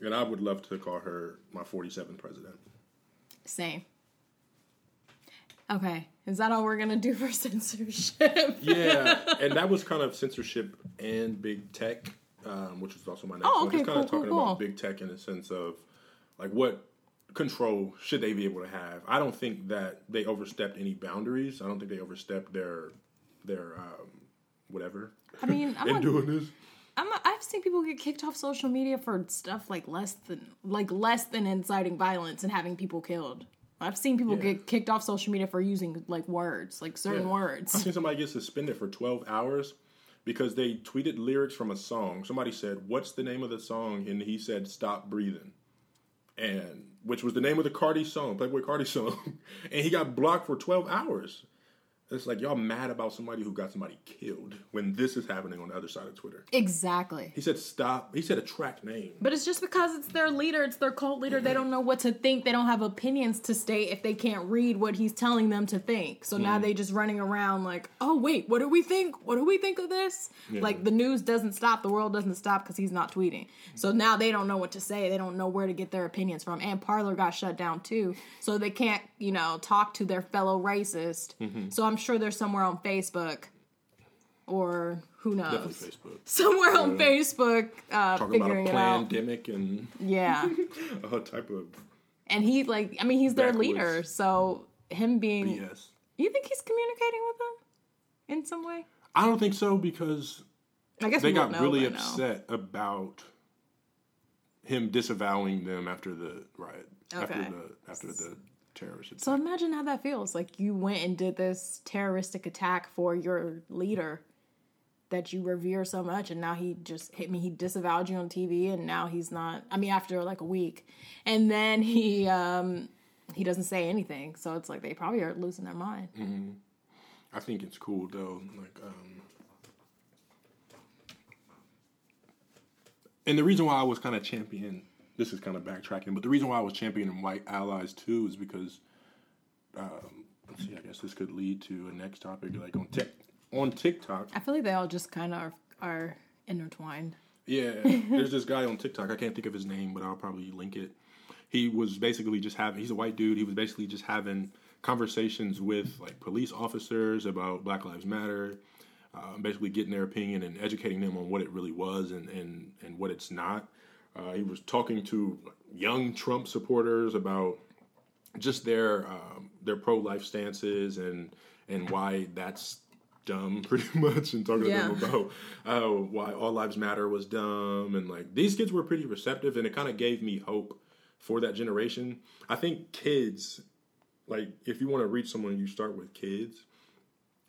and I would love to call her my 47th president. Same. Okay, is that all we're gonna do for censorship? Yeah, and that was kind of censorship and big tech, um, which was also my next Oh, one. okay, Just kind cool, of talking cool. about big tech in the sense of like what control should they be able to have. I don't think that they overstepped any boundaries. I don't think they overstepped their their um, whatever I mean, I'm in not, doing this. I'm, I've seen people get kicked off social media for stuff like less than like less than inciting violence and having people killed. I've seen people Yeah. get kicked off social media for using like words, like certain Yeah. words. I've seen somebody get suspended for 12 hours because they tweeted lyrics from a song. Somebody said, "What's the name of the song?" and he said, "Stop breathing," and which was the name of the Carti song, Playboi Carti song, and he got blocked for 12 hours. It's like y'all mad about somebody who got somebody killed when this is happening on the other side of Twitter. Exactly. He said, "Stop." He said a track name. But it's just because it's their leader, it's their cult leader. They don't know what to think. They don't have opinions to state if they can't read what he's telling them to think. So now hmm. they just running around like, oh wait, what do we think? What do we think of this? Like the news doesn't stop, the world doesn't stop because he's not tweeting. So now they don't know what to say. They don't know where to get their opinions from. And Parler got shut down too, so they can't, you know, talk to their fellow racist. Mm-hmm. So I'm sure they're somewhere on Facebook, or who knows, Definitely Facebook. somewhere on Facebook, uh, Talking about a figuring it out. pandemic and Yeah. all type of And he like I mean he's their leader, so him being BS. you think he's communicating with them in some way? I don't think so because I guess they got really by now. upset about him disavowing them after the riot, after the after the terrorist attack. So imagine how that feels. Like you went and did this terroristic attack for your leader that you revere so much and now he just hit me he disavowed you on TV and now he's not I mean after like a week. And then he um he doesn't say anything. So it's like they probably are losing their mind. Mm-hmm. I think it's cool though. Like, um, and the reason why I was kind of champion. This is kind of backtracking, but the reason why I was championing white allies too is because, um, let's see, I guess this could lead to a next topic. Like on Tik on TikTok, I feel like they all just kind of are, are intertwined. Yeah, there's this guy on TikTok. I can't think of his name, but I'll probably link it. He was basically just having. He's a white dude. He was basically just having conversations with like police officers about Black Lives Matter, uh, basically getting their opinion and educating them on what it really was and and and what it's not. Uh, he was talking to young Trump supporters about just their um, their pro life stances and and why that's dumb pretty much and talking Yeah. to them about uh, why all lives matter was dumb and like these kids were pretty receptive and it kind of gave me hope for that generation i think kids like if you want to reach someone you start with kids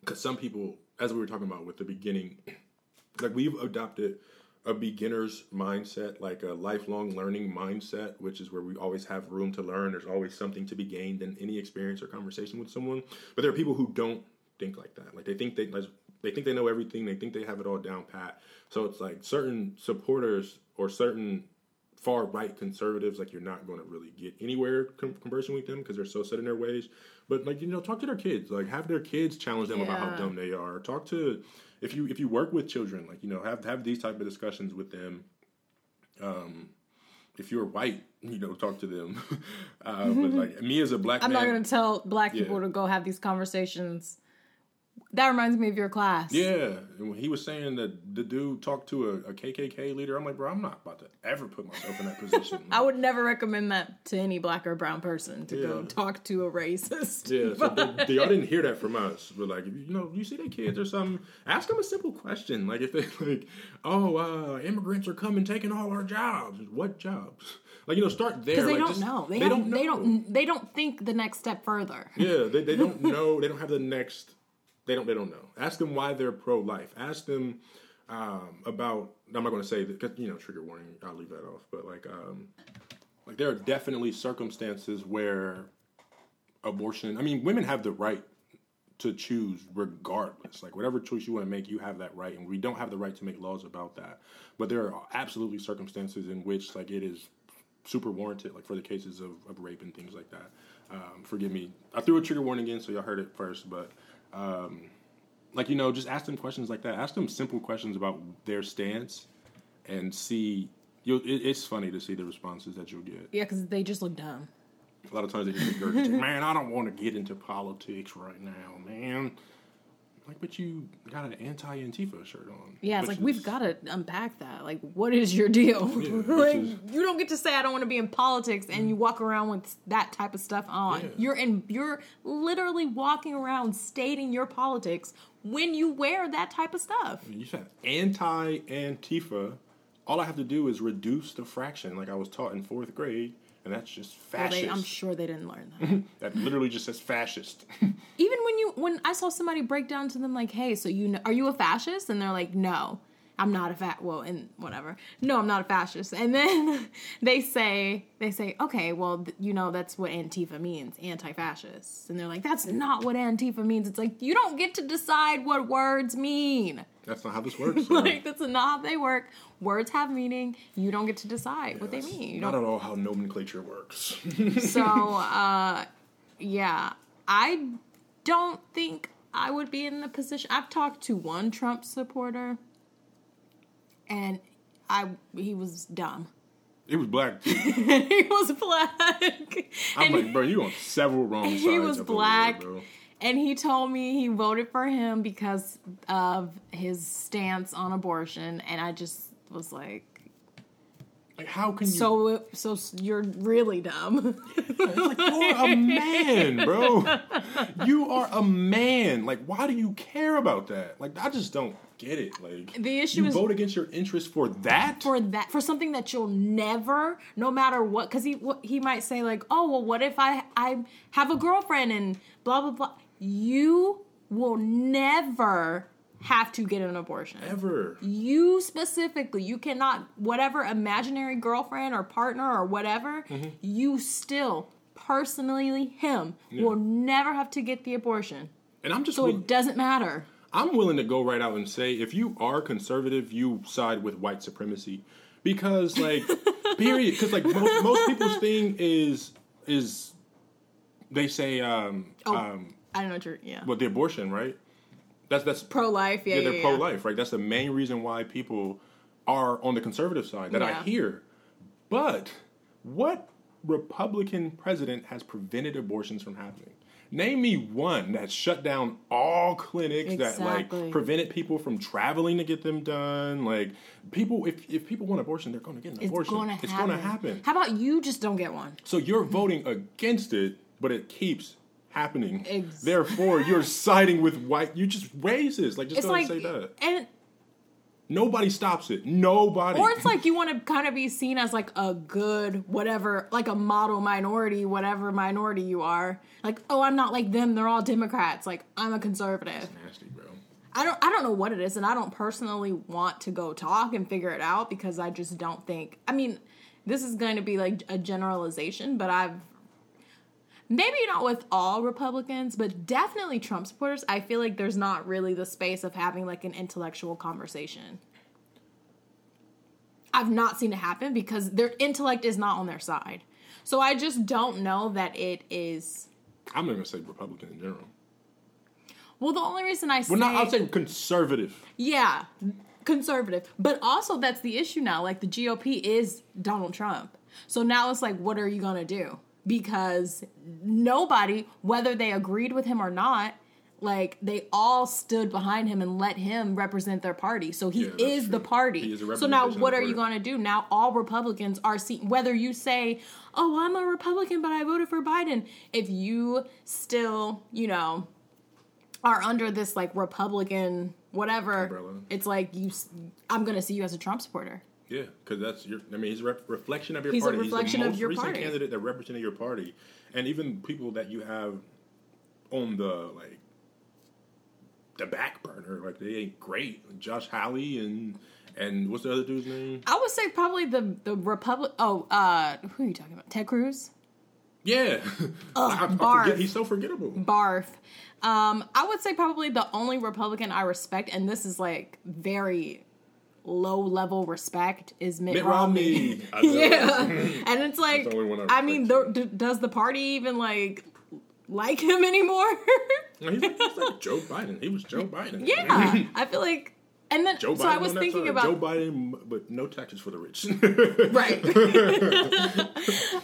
because some people as we were talking about with the beginning like we've adopted a beginner's mindset, like a lifelong learning mindset, which is where we always have room to learn. There's always something to be gained in any experience or conversation with someone. But there are people who don't think like that. Like they think they they think they know everything. They think they have it all down pat. So it's like certain supporters or certain far right conservatives, like you're not going to really get anywhere com- conversing with them because they're so set in their ways. But like you know, talk to their kids. Like have their kids challenge them about how dumb they are. Talk to if you if you work with children, like you know, have have these type of discussions with them. Um, if you're white, you know, talk to them. uh, but like me as a black I'm man, not going to tell black Yeah. people to go have these conversations. That reminds me of your class. Yeah, and when he was saying that the dude talked to a, a KKK leader, I'm like, bro, I'm not about to ever put myself in that position. I would never recommend that to any black or brown person to go talk to a racist. Yeah, so they, they, y'all didn't hear that from us. But like, you, know, you see their kids or something, ask them a simple question. Like, if they like, oh, uh, immigrants are coming taking all our jobs. What jobs? Like, you know, start there. Because they like, don't just- know. They, They, don't, don't know. They don't. They don't think the next step further. Yeah, they, they don't know. They don't have the next. They don't. They don't know. Ask them why they're pro life. Ask them um, about. I'm not going to say You know, trigger warning. I'll leave that off. But like, um, like there are definitely circumstances where abortion. I mean, women have the right to choose regardless. Like whatever choice you want to make, you have that right, and we don't have the right to make laws about that. But there are absolutely circumstances in which like it is super warranted, like for the cases of, of rape and things like that. Um, forgive me, I threw a trigger warning in, so y'all heard it first. But um, like you know, just ask them questions like that. Ask them simple questions about their stance, and see. It, it's funny to see the responses that you'll get. Yeah, because they just look dumb. A lot of times they just regurgitate, man, I don't want to get into politics right now, man. Like, but you got an anti-Antifa shirt on. Yeah, it's like we've got to unpack that. Like, what is your deal? Yeah, like, is- you don't get to say I don't want to be in politics, and you walk around with that type of stuff on. Yeah. You're in. You're literally walking around stating your politics when you wear that type of stuff. You said anti Antifa. All I have to do is reduce the fraction, like I was taught in fourth grade, and that's just Well, fascist. they, I'm sure they didn't learn that. that literally just says fascist. Even when you when I saw somebody break down to them like, "Hey, so you know, are you a fascist?" and they're like, "No, I'm not a fat." Well, and whatever. No, I'm not a fascist. And then they say they say, "Okay, well, th- you know that's what Antifa means, anti-fascist." And they're like, "That's not what Antifa means." It's like you don't get to decide what words mean. That's not how this works. like that's not how they work. Words have meaning. You don't get to decide what they mean. You not don't at all how nomenclature works. so uh yeah i don't think i would be in the position i've talked to one trump supporter and i he was dumb He was black. He was black I'm And like, bro, you on several wrong sides. he was black and he told me he voted for him because of his stance on abortion and i just was like Like, how can you? so so you're really dumb It's like you're a man, bro. You are a man. Like, why do you care about that? Like, I just don't get it. Like, The issue you is- vote against your interest for that. for that for something that you'll never no matter what because he what, he might say like oh well what if i i have a girlfriend and blah blah blah you will never have to get an abortion Ever. you specifically you cannot whatever imaginary girlfriend or partner or whatever Mm-hmm. you still personally him will never have to get the abortion And I'm just. so will- it doesn't matter I'm willing to go right out and say if you are conservative, you side with white supremacy because, like, period. Because like most, most people's thing is is they say um Oh. um i don't know what you're yeah well the abortion right. That's that's pro-life yeah yeah, yeah, they're yeah. pro life, right? That's the main reason why people are on the conservative side that Yeah. I hear. But what Republican president has prevented abortions from happening? Name me one that shut down all clinics that like prevented people from traveling to get them done. Like people, if if people want abortion, they're going to get an It's abortion. gonna it's going to happen. How about you just don't get one? So you're voting against it, but it keeps happening. Therefore, you're siding with white. You just racist. Like just It's like, and say that. and Nobody stops it. Nobody. or it's like you want to kind of be seen as like a good whatever, like a model minority, whatever minority you are. Like, oh, I'm not like them. They're all Democrats. Like, I'm a conservative. nasty, bro. I don't I don't know what it is and I don't personally want to go talk and figure it out because I just don't think I mean this is going to be like a generalization but I've maybe not with all Republicans but definitely Trump supporters I feel like there's not really the space of having like an intellectual conversation. I've not seen it happen because their intellect is not on their side. So I just don't know that it is I'm not gonna say Republican in general. well the only reason I say Well, not. I'll say conservative. Yeah, conservative. But also, that's the issue now. Like, the GOP is Donald Trump. So now it's like, what are you going to do? Because nobody, whether they agreed with him or not, like, they all stood behind him and let him represent their party. So he Yeah, is the party. Is so now, what are you going to do? Now, all Republicans are seen, whether you say, oh, I'm a Republican, but I voted for Biden. If you still, you know, are under this like Republican whatever, Umbrella. it's like you. I'm gonna see you as a Trump supporter. Yeah, because that's your. I mean, he's a rep- reflection of your He's a party. reflection he's the of most your recent party. candidate that represented your party, and even people that you have on the like the back burner, like they ain't great. Josh Hawley and and what's the other dude's name? I would say probably the the Republic. Oh, uh, who are you talking about? Ted Cruz, Yeah, I, I barf. forget. He's so forgettable. Barf. Um, I would say probably the only Republican I respect, and this is like very low level respect, is Mitt, Mitt Romney. Romney. Yeah, and it's like, the only one I I mean, d- does the party even like like him anymore? No, he's, like, he's like Joe Biden. He was Joe Biden. yeah, I feel like, and then Joe Biden so I was thinking about Joe Biden, but no taxes for the rich. right.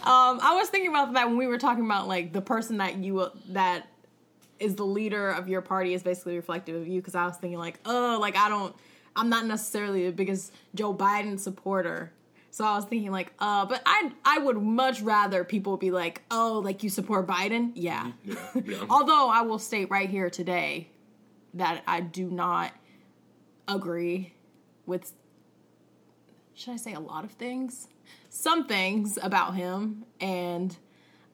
um, I was thinking about that when we were talking about like the person that you that is the leader of your party is basically reflective of you. Because I was thinking like, oh, like I don't, I'm not necessarily the biggest Joe Biden supporter. So I was thinking like, uh, but I I would much rather people be like, oh, like you support Biden, yeah. yeah, yeah. Although I will state right here today that I do not agree with. Should I say a lot of things? Some things about him and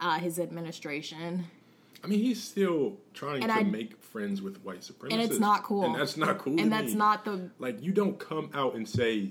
uh, his administration. I mean, he's still trying And to I- make friends with white supremacists, And it's not cool. And that's not cool. And that's me. not the like you don't come out and say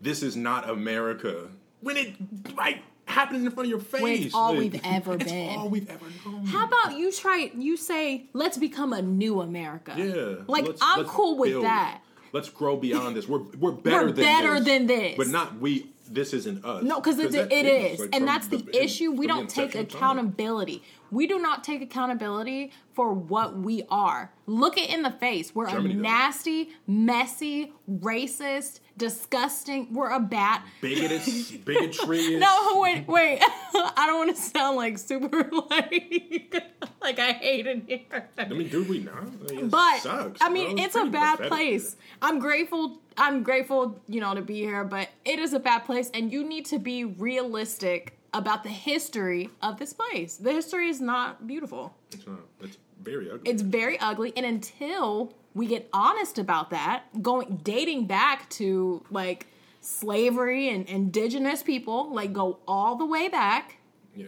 this is not America when it like happens in front of your face. When it's all Like, we've ever been. all we've ever known. How about you try you say let's become a new America? yeah, Like let's- I'm let's cool with build. that. Let's grow beyond this. We're we're better We're than better this, than this. but not we. This isn't us. No, because it, it is, like, and from that's the, in- issue. We don't take accountability. time. We do not take accountability for what we are. Look it in the face. We're Germany a does. nasty, messy, racist, disgusting. We're a bat. Bigoted, bigotry. No, wait, wait. I don't want to sound like super like like I hate it here. I mean, do we not? Like, But sucks, I bro. mean, it's a bad pathetic. place. I'm grateful. I'm grateful, you know, to be here, but it is a bad place, and you need to be realistic about the history of this place. The history is not beautiful. It's not. It's very ugly. It's very ugly, and until we get honest about that, going dating back to like slavery and indigenous people, like go all the way back, yeah.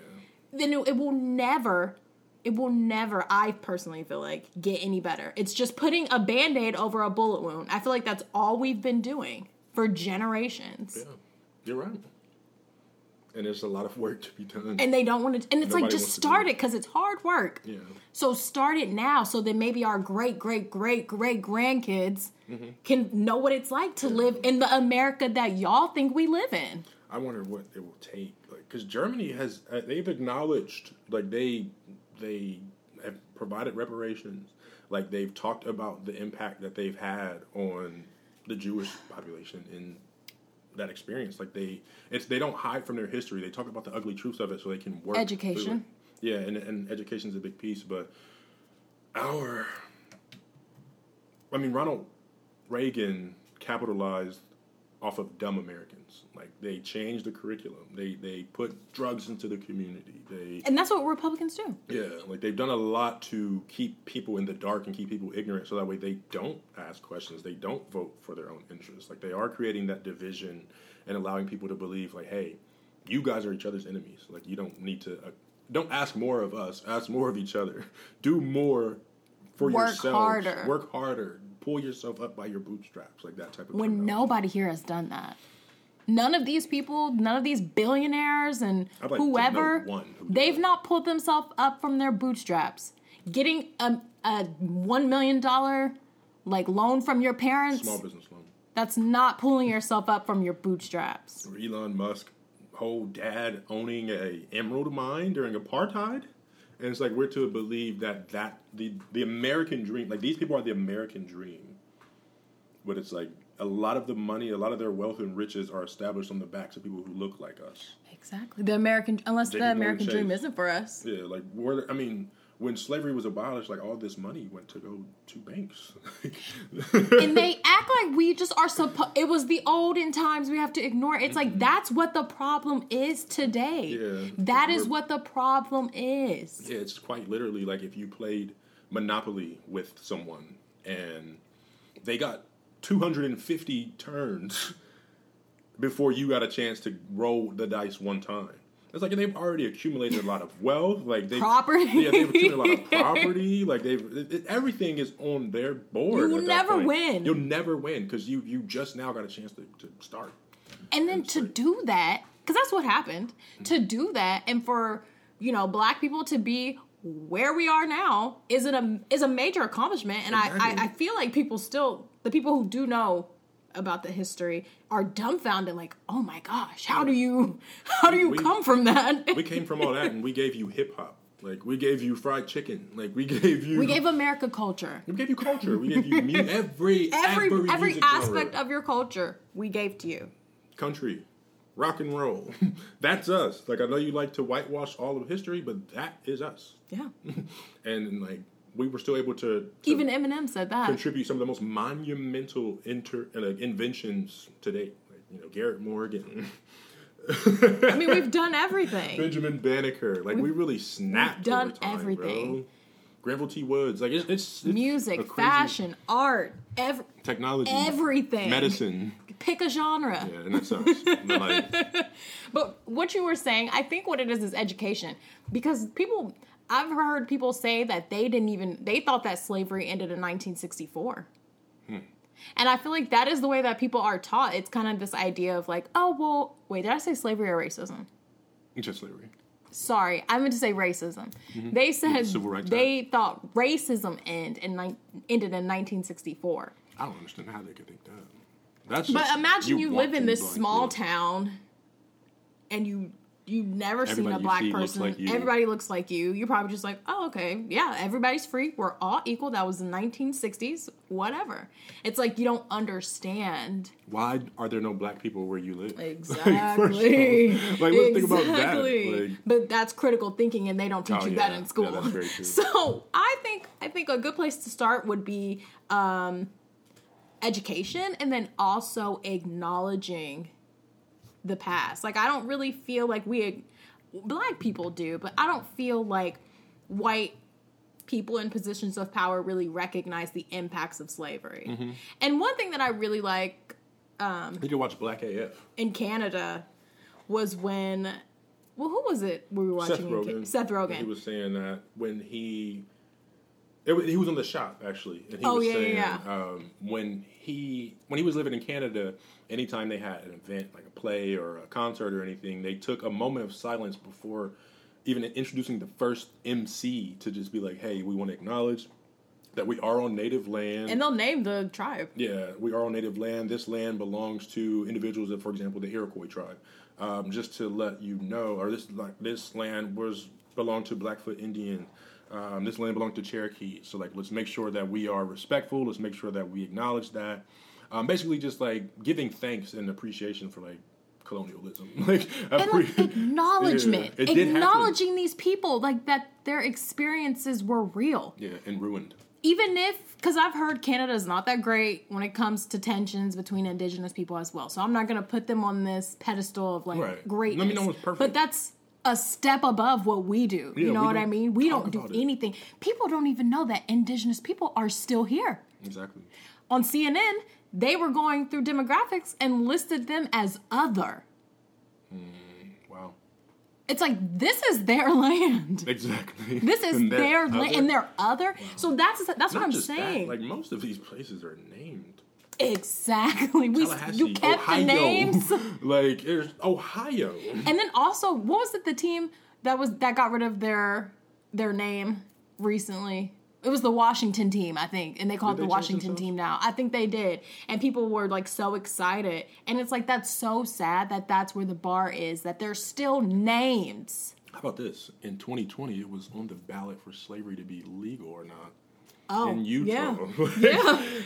then it, it will never it will never i personally feel like get any better it's just putting a band-aid over a bullet wound i feel like that's all we've been doing for generations Yeah, you're right. And there's a lot of work to be done. and they don't want to and it's like just wants to do start it. because it's hard work yeah, so start it now so that maybe our great great great great grandkids Mm-hmm. can know what it's like to live in the america that y'all think we live in I wonder what it will take. Like, because Germany has uh, they've acknowledged like they they have provided reparations. Like they've talked about the impact that they've had on the Jewish population in that experience. Like they it's they don't hide from their history. They talk about the ugly truths of it so they can work Education. it. Yeah, and and education is a big piece, but our I mean Ronald Reagan capitalized off of dumb Americans. Like they changed the curriculum. They they put drugs into the community. They and that's what republicans do yeah, like they've done a lot to keep people in the dark and keep people ignorant, so that way they don't ask questions. They don't vote for their own interests. Like they are creating that division and allowing people to believe, like, hey, you guys are each other's enemies. Like you don't need to. Uh, don't ask more of us. Ask more of each other. Do more for Work yourselves. harder. Work harder. Pull yourself up by your bootstraps. Like that type of. when nobody here has done that. None of these people, none of these billionaires and like whoever, one they've not pulled themselves up from their bootstraps. Getting a, a one million dollar like loan from your parents, small business loan. that's not pulling yourself up from your bootstraps. Or Elon Musk whole dad owning a emerald mine during apartheid and it's like we're to believe that that the the american dream like these people are the american dream but it's like a lot of the money a lot of their wealth and riches are established on the backs of people who look like us Exactly. The American, unless J.P. the Morgan American dream isn't for us. yeah like we're, i mean when slavery was abolished like all this money went to go to banks and they act like we just are supposed. It was the olden times. We have to ignore. it. It's like mm-hmm. that's what the problem is today. Yeah. That is what the problem is. Yeah, it's quite literally like if you played Monopoly with someone and they got 250 turns before you got a chance to roll the dice one time. It's like they've already accumulated a lot of wealth, like they Property. Yeah, they've accumulated a lot of property. Like they've it, it- everything is on their board. You'll never win. You'll never win because you you just now got a chance to, to start. And then to do that, because that's what happened. To do that, and for you know black people to be where we are now is an a is a major accomplishment. And I, I I feel like people still the people who do know about the history are dumbfounded. Like, oh my gosh, how do you how do you We- come from that? We came from all that, and we gave you hip hop. Like we gave you fried chicken. Like we gave you we gave America culture. We gave you culture. We gave you mu- every Every every, every aspect genre. of your culture we gave to you. country, rock and roll. That's us. Like I know you like to whitewash all of history, but that is us. Yeah. And like we were still able to, to Even Eminem said that. contribute some of the most monumental inter uh, inventions to date. Like, you know, Garrett Morgan, I mean, we've done everything. Benjamin Banneker. Like we really snapped. done time, everything. Bro. Granville T. Woods. Like it's, it's, it's Music, fashion, art, ev- technology, everything. medicine. pick a genre. Yeah, and that sucks. But, like, But what you were saying, I think what it is is education. Because people, I've heard people say that they didn't even, they thought that slavery ended in 1964. And I feel like that is the way that people are taught. It's kind of this idea of like, oh, well, wait, did I say slavery or racism? just slavery. Sorry, I meant to say racism. They said Mm-hmm. Civil Rights they thought racism end in, ni- ended in 1964. I don't understand how they could think that. That's But imagine you, want live in this like, small town and you you've never seen a black see looks person. like you. Everybody looks like you. You're probably just like, oh, okay, yeah, everybody's free. We're all equal. That was the 1960s. Whatever. It's like you don't understand. Why are there no black people where you live? Like, Exactly. off, like, let's think about that. Like, but that's critical thinking, and they don't teach Oh, you that in school. Yeah, that's very true. So I think I think a good place to start would be um, education, and then also acknowledging the past. Like I don't really feel like we black people do, but I don't feel like white people in positions of power really recognize the impacts of slavery. Mm-hmm. And one thing that I really like um did you can watch Black AF. in Canada was when well who was it we were watching Seth Rogen. Seth Rogen. He was saying that when he, it, he was on the shop actually, and he Oh, was yeah, saying yeah. Um, when he when he was living in Canada, anytime they had an event like a play or a concert or anything, they took a moment of silence before even introducing the first MC to just be like, "Hey, we want to acknowledge that we are on native land." and they'll name the tribe. Yeah, we are on native land. This land belongs to individuals of, for example, the Iroquois tribe. Um, just to let you know, or this like this land was belonged to Blackfoot Indian. Um, this land belonged to Cherokee. So like, let's make sure that we are respectful. Let's make sure that we acknowledge that. Um, basically, just like giving thanks and appreciation for like colonialism, like And like acknowledgement. Yeah. Acknowledging these people, like that their experiences were real. yeah, and ruined. Even if, because I've heard Canada is not that great when it comes to tensions between Indigenous people as well. So I'm not going to put them on this pedestal of like Right. greatness. Let me know what's perfect. But that's a step above what we do. Yeah, you know what I mean? We don't do about it. anything. People don't even know that Indigenous people are still here. Exactly. On CNN, they were going through demographics and listed them as other. Hmm, wow. It's like this is their land. Exactly. This is their land, and they're other. So that's that's what I'm just that, saying. like most of these places are named. Exactly. We you kept Ohio. the names, like there's Ohio. and then also what was it? The team that was that got rid of their their name recently. It was the Washington team, I think, and they called Did it the they Washington team now. I think they did, and people were like so excited, and it's like that's so sad that that's where the bar is. That there's still names. How about this? In 2020, it was on the ballot for slavery to be legal or not Oh, in Utah. yeah, yeah,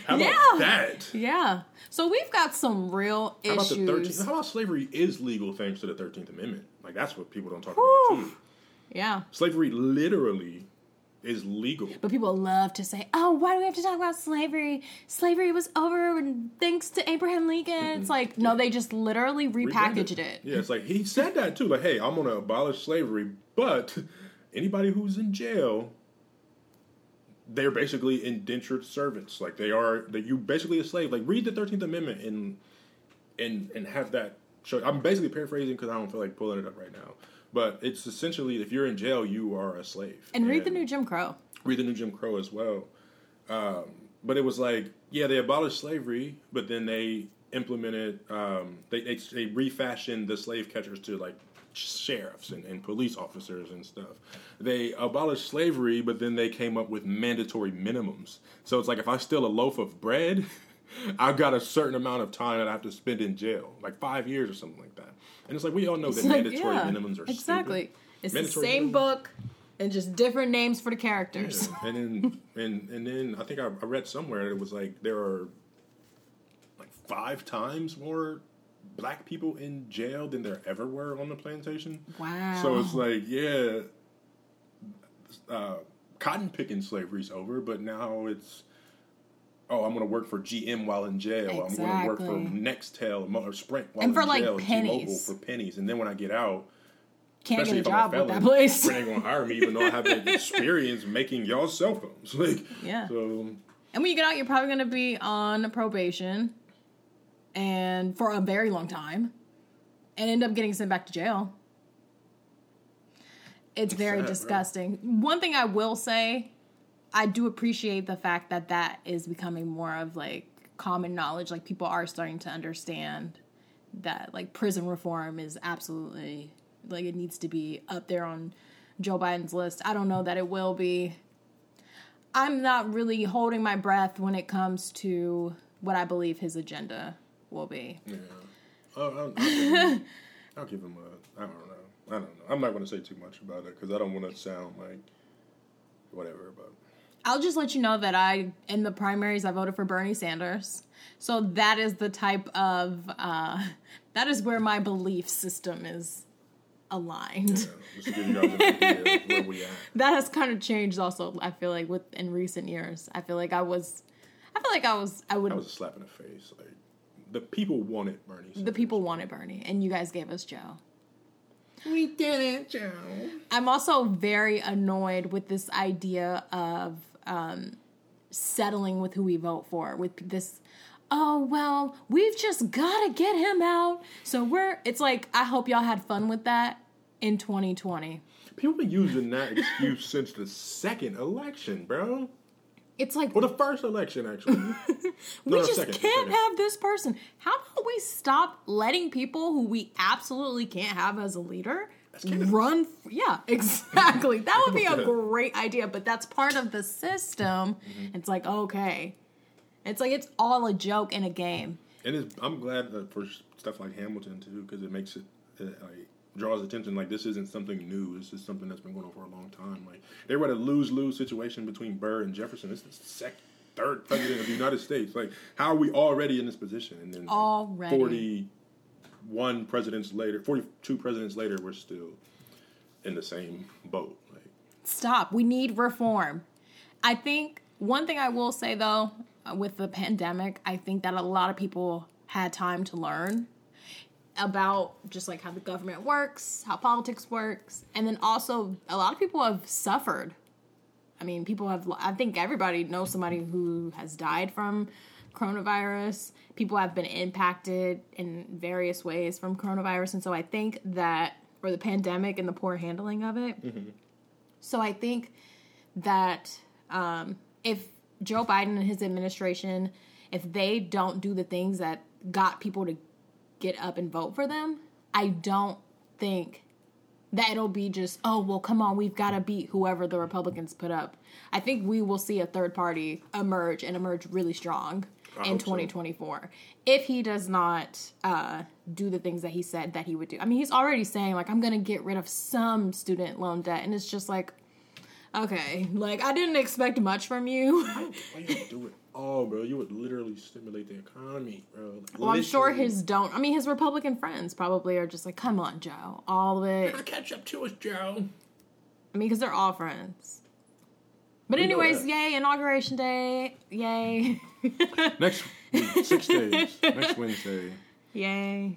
How about yeah. that? yeah. So we've got some real How about the issues. 13th? How about slavery is legal thanks to the 13th Amendment? Like that's what people don't talk Whew. about too. Yeah. Slavery literally is legal. But people love to say, "Oh, why do we have to talk about slavery? Slavery was over and thanks to Abraham Lincoln." It's like, no, they just literally repackaged it. Yeah, it's like he said that too. Like, hey, I'm gonna abolish slavery, but anybody who's in jail, they're basically indentured servants. Like they are, that you basically a slave. Like read the Thirteenth Amendment and and and have that. Show. I'm basically paraphrasing because I don't feel like pulling it up right now. But it's essentially if you're in jail, you are a slave. And read the new Jim Crow. read the new Jim Crow as well. Um, but it was like, yeah, they abolished slavery, but then they implemented, um, they, they they refashioned the slave catchers to like sheriffs and, and police officers and stuff. They abolished slavery, but then they came up with mandatory minimums. So it's like if I steal a loaf of bread, I've got a certain amount of time that I have to spend in jail, like five years or something like that. And it's like we all know It's that like, mandatory yeah, minimums are exactly. stupid. It's Mandatory the same minimums. book and just different names for the characters. Yeah. And then and and then I think I, I read somewhere it was like there are like five times more black people in jail than there ever were on the plantation. Wow. So it's like, yeah, uh, cotton picking slavery's over, but now it's oh, I'm going to work for GM while in jail. I'm going to work for Nextel or Sprint while And for, in like, jail, pennies. for pennies, and then when I get out. can't Especially get a if I'm job with felon, that place. They ain't gonna hire me even though I have the experience making y'all cell phones. Like, Yeah. So And when you get out, you're probably going to be on probation and for a very long time and end up getting sent back to jail. It's very sad, bro. disgusting. One thing I will say, I do appreciate the fact that that is becoming more of like common knowledge. Like people are starting to understand that like prison reform is absolutely like it needs to be up there on Joe Biden's list. I don't know that it will be. I'm not really holding my breath when it comes to what I believe his agenda will be. yeah. Oh, I'll, I'll, give him, I'll give him a. I don't know. I don't know. I'm not gonna say too much about it because I don't want to sound like whatever. But I'll just let you know that I, in the primaries, I voted for Bernie Sanders. So that is the type of, uh, that is where my belief system is aligned. yeah, just to give you guys an idea of where we at. That has kind of changed also, I feel like, with in recent years. I feel like I was, I feel like I was, I would, That was a slap in the face. Like the people wanted Bernie. the people wanted Bernie, and you guys gave us Joe. We did it, Joe. I'm also very annoyed with this idea of um, settling with who we vote for. With this, oh well, we've just got to get him out. So we're. It's like I hope y'all had fun with that in 2020. People been using that excuse since the second election, bro. It's like Well, the first election actually. we no, just second, can't second. have this person. How about we stop letting people who we absolutely can't have as a leader run? f- Yeah, exactly. That would be a great idea, but that's part of the system. Mm-hmm. It's like okay, it's like it's all a joke and a game. And it's, I'm glad for stuff like Hamilton too, because it makes it, it like draws attention. Like this isn't something new. This is something that's been going on for a long time. Like they were at a lose lose situation between Burr and Jefferson. This is the second, third president of the United States. Like how are we already in this position? And then like, Already. forty one presidents later, forty two presidents later, we're still in the same boat. Like Stop. We need reform. I think one thing I will say though, with the pandemic, I think that a lot of people had time to learn about just like how the government works, how politics works, and then also a lot of people have suffered. I mean, people have, I think everybody knows somebody who has died from coronavirus. People have been impacted in various ways from coronavirus. And so I think that, or the pandemic and the poor handling of it. So I think that um, if Joe Biden and his administration, if they don't do the things that got people to get up and vote for them, I don't think that it'll be just, oh, well, come on, we've got to beat whoever the Republicans put up. I think we will see a third party emerge and emerge really strong I in hope so. 2024 if he does not uh, do the things that he said that he would do. I mean, he's already saying, like, I'm going to get rid of some student loan debt. And it's just like, okay, like, I didn't expect much from you. why you do it all, bro? You would literally stimulate the economy, bro. Like, well, I'm sure his don't. I mean, his Republican friends probably are just like, come on, Joe. All of it. Gotta catch up to us, Joe. I mean, because they're all friends. But We anyways, yay, inauguration day. Yay. Next six days. Next Wednesday. yay.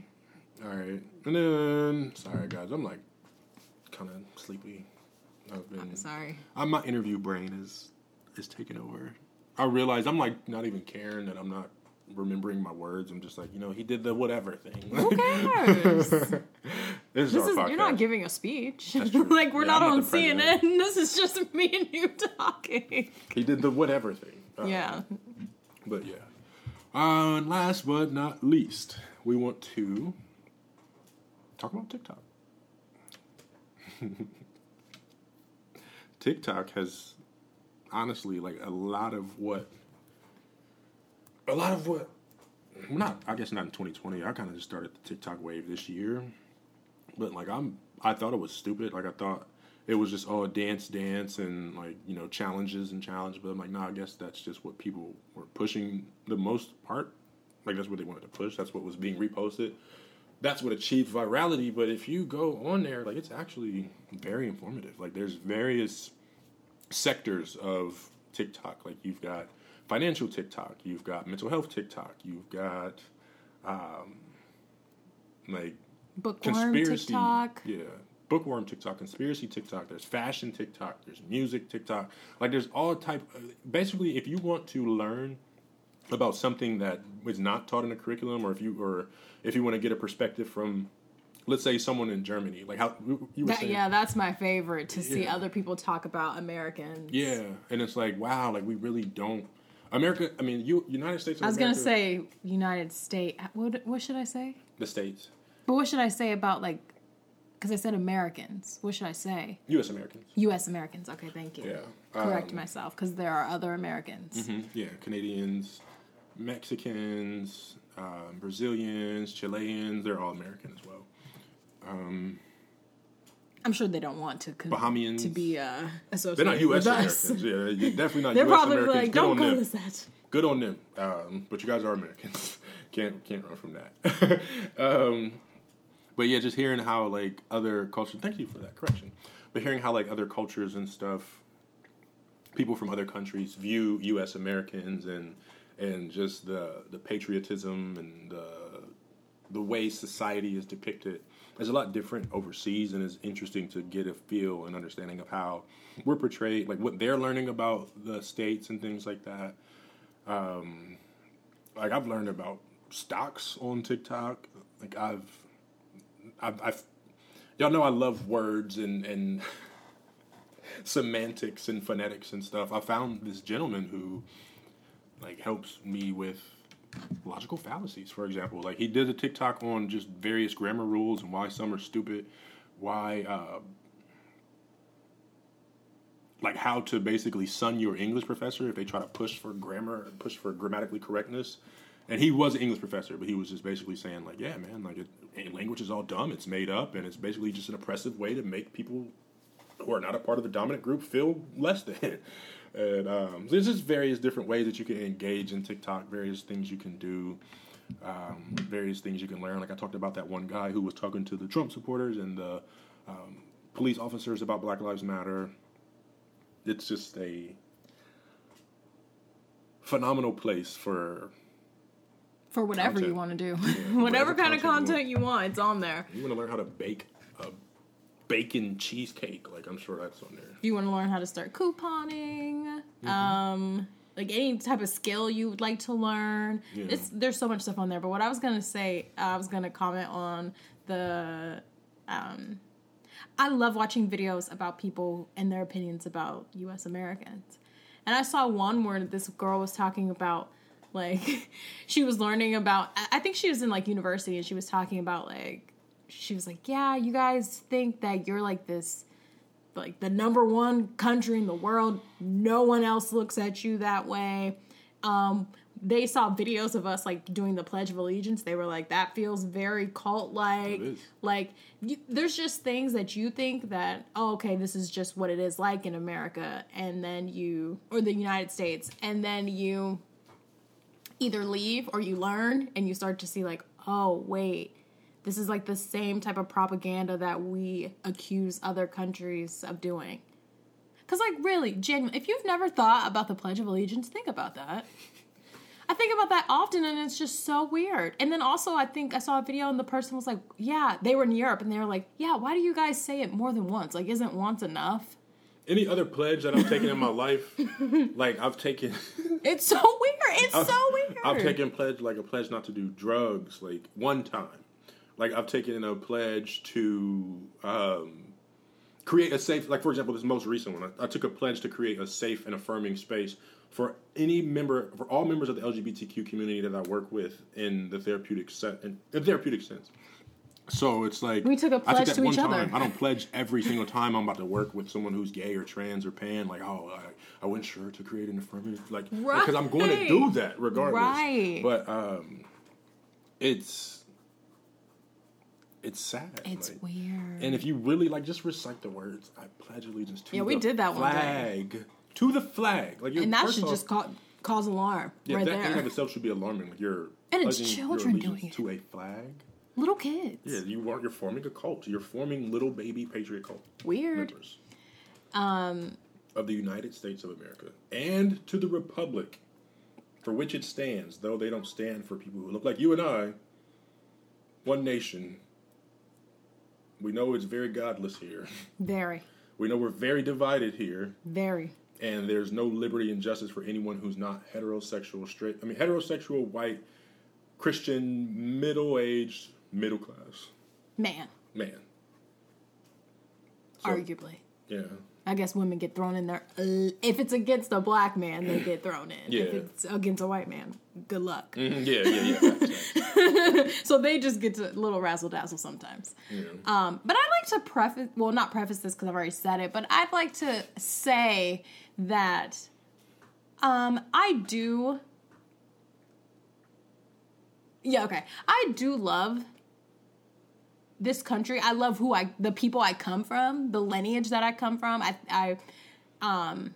All right, and then sorry guys, I'm like kind of sleepy. I've been. Sorry. i my interview brain is is taking over. I realize I'm like not even caring that I'm not remembering my words. I'm just like you know he did the whatever thing. Who cares? this is This our is podcast. you're not giving a speech. Like we're Yeah, not I'm not on. CNN. This is just me and you talking. he did the whatever thing. Uh, Yeah. But yeah. Uh, and last but not least, we want to talk about TikTok. TikTok has honestly like a lot of what a lot of what not I guess not in 2020. I kind of just started the TikTok wave this year. But like I'm I thought it was stupid. Like I thought it was just oh dance dance and like you know challenges and challenge but i'm like nah i guess that's just what people were pushing the most part like that's what they wanted to push that's what was being reposted that's what achieved virality but if you go on there like it's actually very informative like there's various sectors of tiktok like you've got financial tiktok you've got mental health tiktok you've got um like Bookworm conspiracy TikTok. yeah bookworm TikTok, conspiracy TikTok, there's fashion TikTok, there's music TikTok. Like there's all type. Basically, if you want to learn about something that is not taught in a curriculum, or if you or if you want to get a perspective from, let's say, someone in Germany, like how you were That, saying, yeah, that's my favorite to see other people talk about Americans. yeah, and it's like wow, like we really don't. America, I mean, you United States. I was gonna say United States. What what should I say? the states, But what should I say about like? Because I said Americans. What should I say? U.S. Americans. U.S. Americans. Okay, thank you. Yeah, Correct um, myself because there are other Americans. Mhm, Yeah, Canadians, Mexicans, um, Brazilians, Chileans, they're all American as well. I'm sure they don't want to con- Bahamians. to be uh, associated They're not U.S. Americans. Yeah, you're definitely not They're U.S. probably Americans. like, Good don't on call them. us that. Good on them. Um, but you guys are Americans. can't can't run from that. um, but yeah, just hearing how like other cultures. Thank you for that correction. But hearing how like other cultures and stuff, people from other countries view U.S. Americans and and just the the patriotism and the the way society is depicted is a lot different overseas and it's interesting to get a feel and understanding of how we're portrayed like what they're learning about the states and things like that. Um like i've learned about stocks on tiktok. Like i've i've, I've y'all know i love words and and semantics and phonetics and stuff. I found this gentleman who like helps me with logical fallacies, for example. Like he did a TikTok on just various grammar rules and why some are stupid, why uh, like how to basically sun your English professor if they try to push for grammar, push for grammatically correctness. And he was an English professor, but he was just basically saying like, yeah, man, like it, language is all dumb, it's made up, and it's basically just an oppressive way to make people who are not a part of the dominant group feel less than. And um, there's just various different ways that you can engage in TikTok, various things you can do, um, various things you can learn. Like I talked about that one guy who was talking to the Trump supporters and the um, police officers about Black Lives Matter. It's just a phenomenal place for For whatever you want to do, whatever whatever kind of content you content you want, it's on there. you want to learn how to bake bacon cheesecake. Like I'm sure that's on there. If you want to learn how to start couponing, um, like any type of skill you would like to learn, Yeah. it's there's so much stuff on there. But what I was gonna say, I was gonna comment on the. Um, I love watching videos about people and their opinions about U.S. Americans, and I saw one where this girl was talking about like she was learning about. I think she was in like university, and she was talking about like she was like, yeah, you guys think that you're like this like the number one country in the world. No one else looks at you that way. Um, they saw videos of us like doing the Pledge of Allegiance. They were like, that feels very cult like. Like, you, there's just things that you think that, oh, okay, this is just what it is like in America. And then you, or the United States, and then you either leave or you learn and you start to see, like, oh, wait, this is like the same type of propaganda that we accuse other countries of doing. Because, like, really, genuine, if you've never thought about the Pledge of Allegiance, think about that. I think about that often and it's just so weird. And then also, I think I saw a video and the person was like, yeah, they were in Europe and they were like, yeah, why do you guys say it more than once? Like, isn't once enough? Any other pledge that I've taken in my life, like I've taken, It's so weird. It's so weird. I've taken pledge like a pledge not to do drugs, like one time. Like I've taken a pledge to um, create a safe. Like for example, this most recent one, I, I took a pledge to create a safe and affirming space for any member, for all members of the LGBTQ community that I work with in the therapeutic set, in the therapeutic sense. So it's like We took a I pledge that to one each other. time. I don't pledge every single time I'm about to work with someone who's gay or trans or pan. Like, oh, I, I went sure to create an affirmative, like, because I'm going to do that regardless. Right. But um, it's it's sad. It's like- weird. And if you really like, just recite the words. I pledge allegiance to Yeah, we the did that one day. flag. To the flag, like and that should off- just ca- cause alarm yeah, right that in there. of itself should be alarming. Like you're And it's pledging your children doing it. to a flag. Little kids. Yeah, you are. You're forming a cult. You're forming little baby patriot cult Weird. members Um, of the United States of America and to the republic for which it stands, though they don't stand for people who look like you and I. One nation, We know it's very godless here. Very, We know we're very divided here, very. and there's no liberty and justice for anyone who's not heterosexual, straight. I mean, heterosexual, white, Christian, middle-aged, middle class Man, man. So, arguably. yeah. I guess women get thrown in there. Uh, If it's against a black man, they get thrown in. If Yeah. it's against a white man, good luck. Mhm, Yeah, yeah, yeah. So they just get to a little razzle dazzle sometimes. Yeah. Um, but I'd like to preface, well, not preface this because I've already said it, but I'd like to say that um, I do. Yeah, okay. I do love this country. I love who I, the people I come from, the lineage that I come from. I, I, um,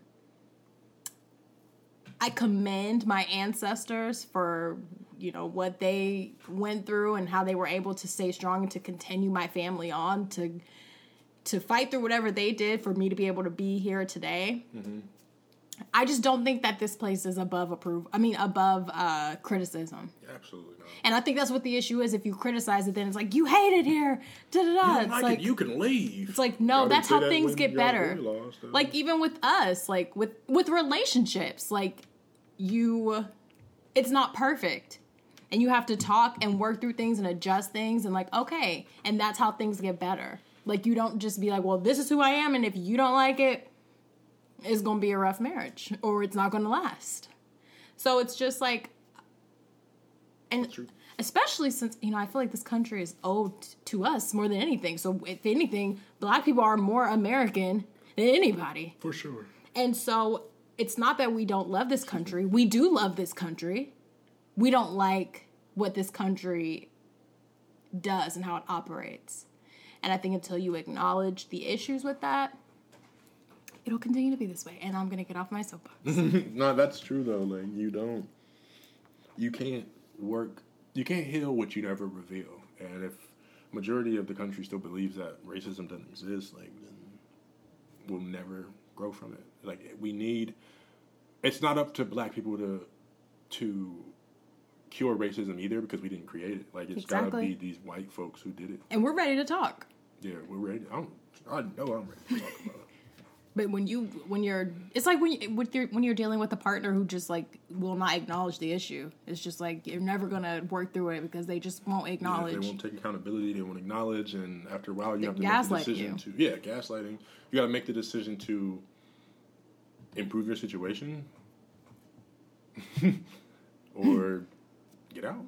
I commend my ancestors for you know what they went through and how they were able to stay strong and to continue my family on to to fight through whatever they did for me to be able to be here today. I just don't think that this place is above approve. I mean, above uh, criticism. Absolutely not. And I think that's what the issue is. If you criticize it, then it's like you hate it here. Da da da. You It's like, like it, you can leave. it's like no, Y'all that's how that things get better. lost. Like even with us, like with with relationships, like you it's not perfect. And you have to talk and work through things and adjust things and like okay, and that's how things get better. Like you don't just be like, "Well, this is who I am and if you don't like it, it's going to be a rough marriage or it's not going to last." So it's just like and especially since you know I feel like this country is owed to us more than anything. So if anything, black people are more American than anybody. For sure. And so it's not that we don't love this country. We do love this country. We don't like what this country does and how it operates. And I think until you acknowledge the issues with that, it'll continue to be this way. And I'm going to get off my soapbox. no, that's true though. Like you don't, you can't work, you can't heal what you never reveal. And if majority of the country still believes that racism doesn't exist, like then we'll never grow from it. Like we need, it's not up to black people to to cure racism either because we didn't create it. Like it's gotta be these white folks who did it. and we're ready to talk. Yeah, we're ready. I'm, I know I'm ready to talk about it. But when you when you're it's like when you with your when you're dealing with a partner who just like will not acknowledge the issue. It's just like you're never gonna work through it because they just won't Yeah, acknowledge. they won't take accountability. They won't acknowledge, and after a while, you They have to make the decision you. to yeah, gaslighting. You got to make the decision to improve your situation or get out.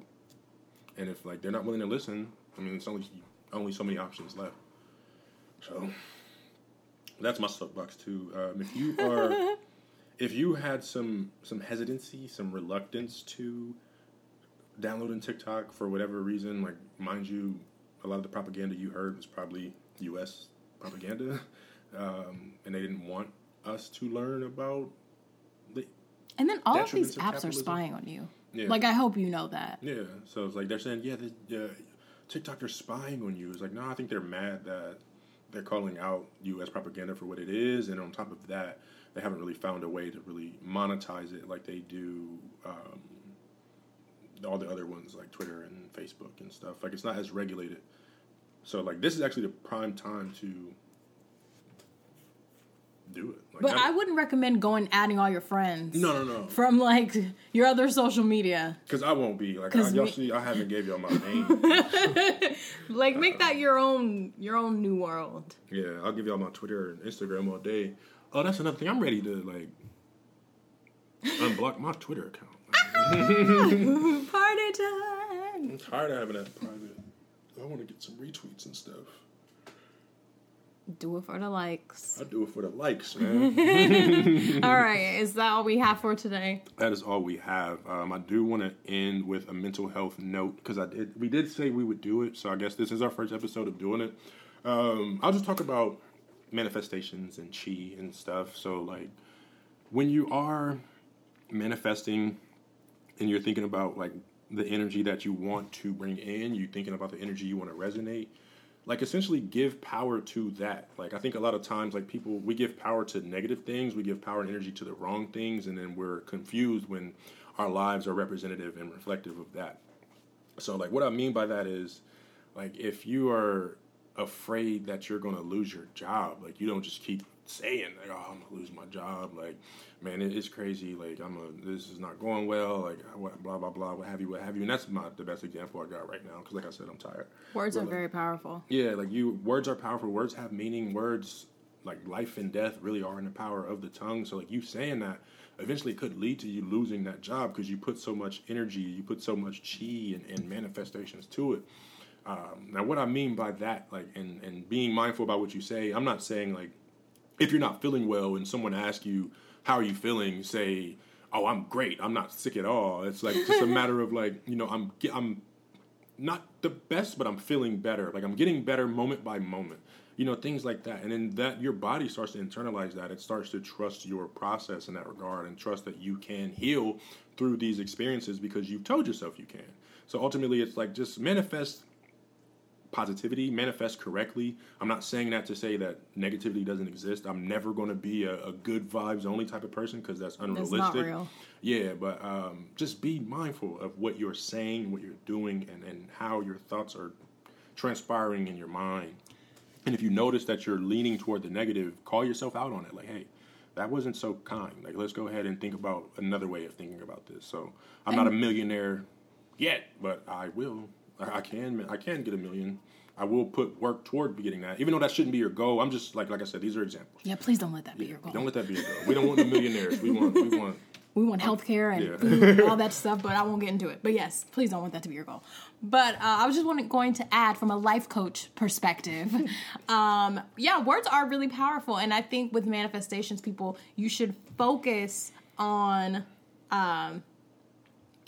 And if like they're not willing to listen, I mean, it's only only so many options left. So that's my soapbox too. Um, if you are, if you had some some hesitancy, some reluctance to downloading TikTok for whatever reason, like mind you, a lot of the propaganda you heard was probably U.S. propaganda, um, and they didn't want us to learn about the and then all of these of apps are spying on you. Yeah. Like I hope you know that. yeah. So it's like they're saying, yeah, the, uh, TikTok are spying on you. It's like no, I think they're mad that they're calling out U.S. propaganda for what it is, and on top of that, they haven't really found a way to really monetize it like they do. Um, all the other ones like Twitter and Facebook and stuff. Like it's not as regulated. So like this is actually the prime time to do it. Like, But not- I wouldn't recommend going adding all your friends. no no no From like your other social media. because I won't be like I, we- see I haven't gave y'all my name. Like make that uh, your own your own new world. yeah, I'll give y'all my Twitter and Instagram all day. Oh, that's another thing. I'm ready to like unblock my Twitter account. Party time. I'm tired of having that private. I want to get some retweets and stuff. Do it for the likes. I do it for the likes, man. all right, is that all we have for today? that is all we have. Um, I do want to end with a mental health note because I did. We did say we would do it, so I guess this is our first episode of doing it. Um, I'll just talk about manifestations and chi and stuff. So like when you are manifesting and you're thinking about like the energy that you want to bring in, you're thinking about the energy you want to resonate, like essentially give power to that. Like I think a lot of times like people we give power to negative things, we give power and energy to the wrong things and then we're confused when our lives are representative and reflective of that. So like what I mean by that is like if you are afraid that you're going to lose your job. Like you don't just keep saying like, "Oh, I'm gonna lose my job." Like, man, it, it's crazy. Like, I'm a this is not going well. Like, blah blah blah, what have you, what have you. And that's my the best example I got right now because, like I said, I'm tired. Words But, are like, very powerful. yeah, like you, words are powerful. Words have meaning. Words, like life and death, really are in the power of the tongue. So, like you saying that, eventually could lead to you losing that job because you put so much energy, you put so much chi and, and manifestations to it. Um, now, what I mean by that, like, and and being mindful about what you say, I'm not saying like if you're not feeling well and someone asks you how are you feeling, say, "Oh, I'm great. I'm not sick at all." It's like just a matter of like you know I'm I'm not the best, but I'm feeling better. Like I'm getting better moment by moment. You know, things like that. And then that your body starts to internalize that. It starts to trust your process in that regard and trust that you can heal through these experiences because you've told yourself you can. So ultimately it's like just manifest positivity, manifest correctly. I'm not saying that to say that negativity doesn't exist. I'm never going to be a, a good vibes only type of person because that's That's unrealistic. not real. Yeah, but um, just be mindful of what you're saying, what you're doing, and, and how your thoughts are transpiring in your mind. And if you notice that you're leaning toward the negative, call yourself out on it. Like, hey, that wasn't so kind. Like, let's go ahead and think about another way of thinking about this. So, I'm not a millionaire yet, but I will. I can. I can get a million. I will put work toward getting that, even though that shouldn't be your goal. I'm just like, like I said, these are examples. Yeah, please don't let that be your goal. Don't let that be your goal. We don't want the millionaires. We want. We want. we want healthcare and Yeah. food and all that stuff, but I won't get into it. But yes, please don't want that to be your goal. But uh, I was just wanting, going to add from a life coach perspective. um, yeah, words are really powerful, and I think with manifestations, people you should focus on um,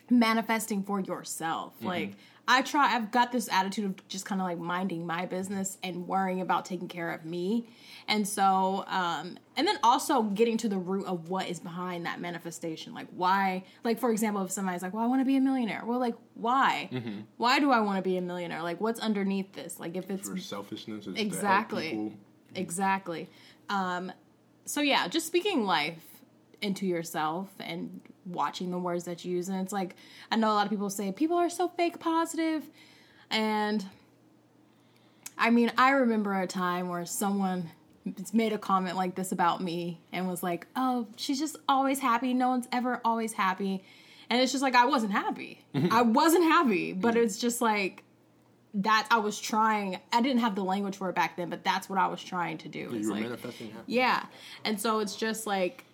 manifesting for yourself. Like I try, I've got this attitude of just kind of like minding my business and worrying about taking care of me. And so, um, and then also getting to the root of what is behind that manifestation. Like, why, like, for example, if somebody's like, well, I want to be a millionaire. Well, like, why? Why do I want to be a millionaire? Like, what's underneath this? Like, if it's For selfishness, is to help Exactly. Exactly. Um, so yeah, just speaking life into yourself and watching the words that you use. And it's like I know a lot of people say people are so fake positive, and I mean I remember a time where someone made a comment like this about me and was like, "Oh, she's just always happy. No one's ever always happy." And it's just like I wasn't happy. Mm-hmm. I wasn't happy, but it's just like that I was trying. I didn't have the language for it back then, but that's what I was trying to do. You were like, manifesting happiness. yeah. And so it's just like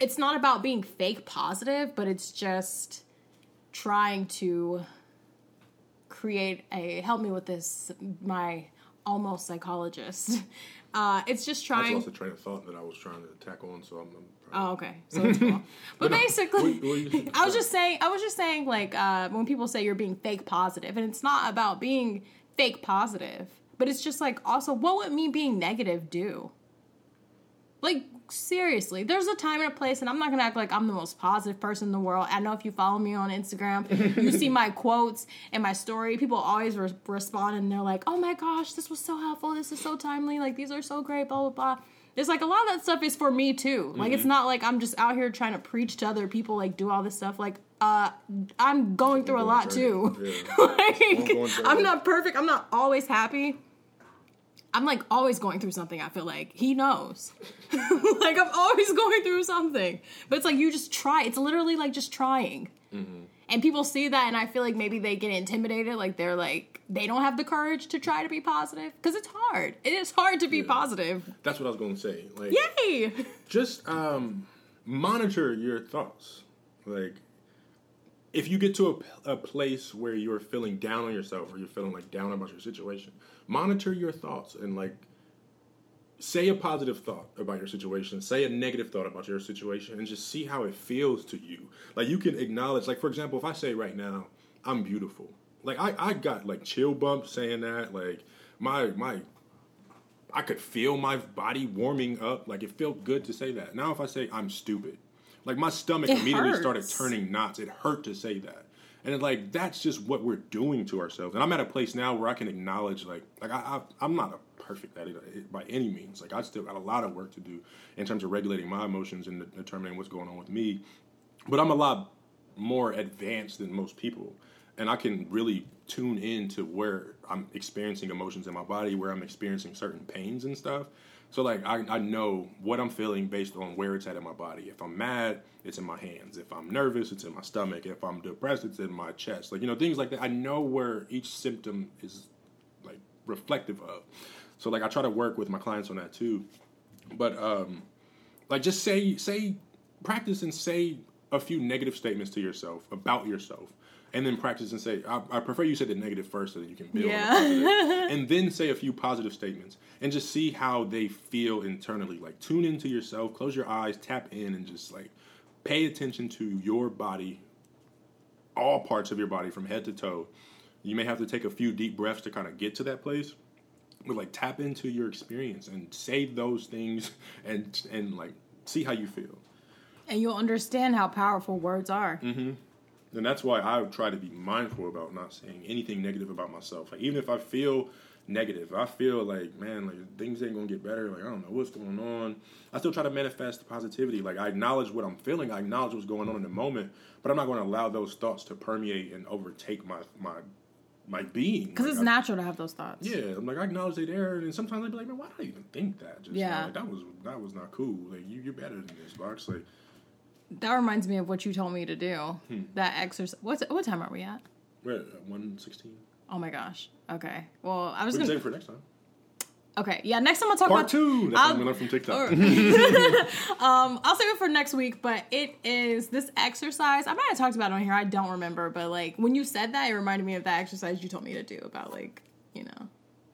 it's not about being fake positive, but it's just trying to create a help me with this my almost psychologist. Uh it's just trying lost a train of thought that I was trying to tackle on, so I'm. I'm Oh, okay. So it's cool. But no, basically, what- what I was just saying, I was just saying, like, uh, when people say you're being fake positive, and it's not about being fake positive, but it's just like, also, what would me being negative do? Like, seriously, there's a time and a place, and I'm not gonna act like I'm the most positive person in the world. I know if you follow me on Instagram, you see my quotes and my story. People always re- respond, and they're like, "Oh my gosh, this was so helpful. This is so timely. Like, these are so great." Blah blah blah. It's like a lot of that stuff is for me too. Like, it's not like I'm just out here trying to preach to other people, like do all this stuff. Like, uh, I'm going through a Going lot through too. it, like, through I'm not perfect. I'm not always happy. I'm like always going through something. I feel like he knows. like I'm always going through something. But it's like you just try. It's literally like just trying. And people see that, and I feel like maybe they get intimidated. Like they're like they don't have the courage to try to be positive because it's hard. It is hard to be positive. That's what I was going to say. Like, Yay! just um, monitor your thoughts. Like, if you get to a, a place where you're feeling down on yourself or you're feeling like down about your situation, monitor your thoughts and like say a positive thought about your situation, say a negative thought about your situation, and just see how it feels to you. Like you can acknowledge, like for example, if I say right now, I'm beautiful. Like I, I got like chill bumps saying that. Like my my I could feel my body warming up. Like it felt good to say that. Now if I say I'm stupid, like my stomach It immediately started turning knots. It hurt to say that. And like that's just what we're doing to ourselves. And I'm at a place now where I can acknowledge like like I, I I'm not a perfect at it uh, by any means. Like I still got a lot of work to do in terms of regulating my emotions and determining what's going on with me. But I'm a lot more advanced than most people, and I can really tune in to where I'm experiencing emotions in my body, where I'm experiencing certain pains and stuff. So like I, I know what I'm feeling based on where it's at in my body. If I'm mad, it's in my hands. If I'm nervous, it's in my stomach. If I'm depressed, it's in my chest. Like you know things like that. I know where each symptom is like reflective of. So like I try to work with my clients on that too. But um like just say say practice and say a few negative statements to yourself about yourself and then practice and say I, I prefer you say the negative first so that you can build Yeah. on the and then say a few positive statements and just see how they feel internally. Like tune into yourself close your eyes tap in and just like pay attention to your body all parts of your body from head to toe. You may have to take a few deep breaths to kind of get to that place but like tap into your experience and say those things and and like see how you feel. And you'll understand how powerful words are. Mm-hmm. And that's why I try to be mindful about not saying anything negative about myself. Like even if I feel negative, I feel like man, like things ain't gonna get better. Like I don't know what's going on. I still try to manifest positivity. Like I acknowledge what I'm feeling. I acknowledge what's going on in the moment, but I'm not going to allow those thoughts to permeate and overtake my my my being. Because Like, it's I- natural to have those thoughts. Yeah, I'm like I acknowledge they there, and sometimes I'd be like, man, why did I even think that? Just Yeah. like, that was that was not cool. Like you, you're better than this, box. Like That reminds me of what you told me to do. Hmm. That exercise. What's what time are we at? we're at one sixteen. Oh my gosh. Okay. Well, I was gonna. save it for next time. Okay. Yeah. Next time I'll talk Part about two. That's I'll- what we learned from TikTok. or- um, I'll save it for next week, but it is this exercise. I might have talked about it on here. I don't remember, but like when you said that, it reminded me of that exercise you told me to do about like you know.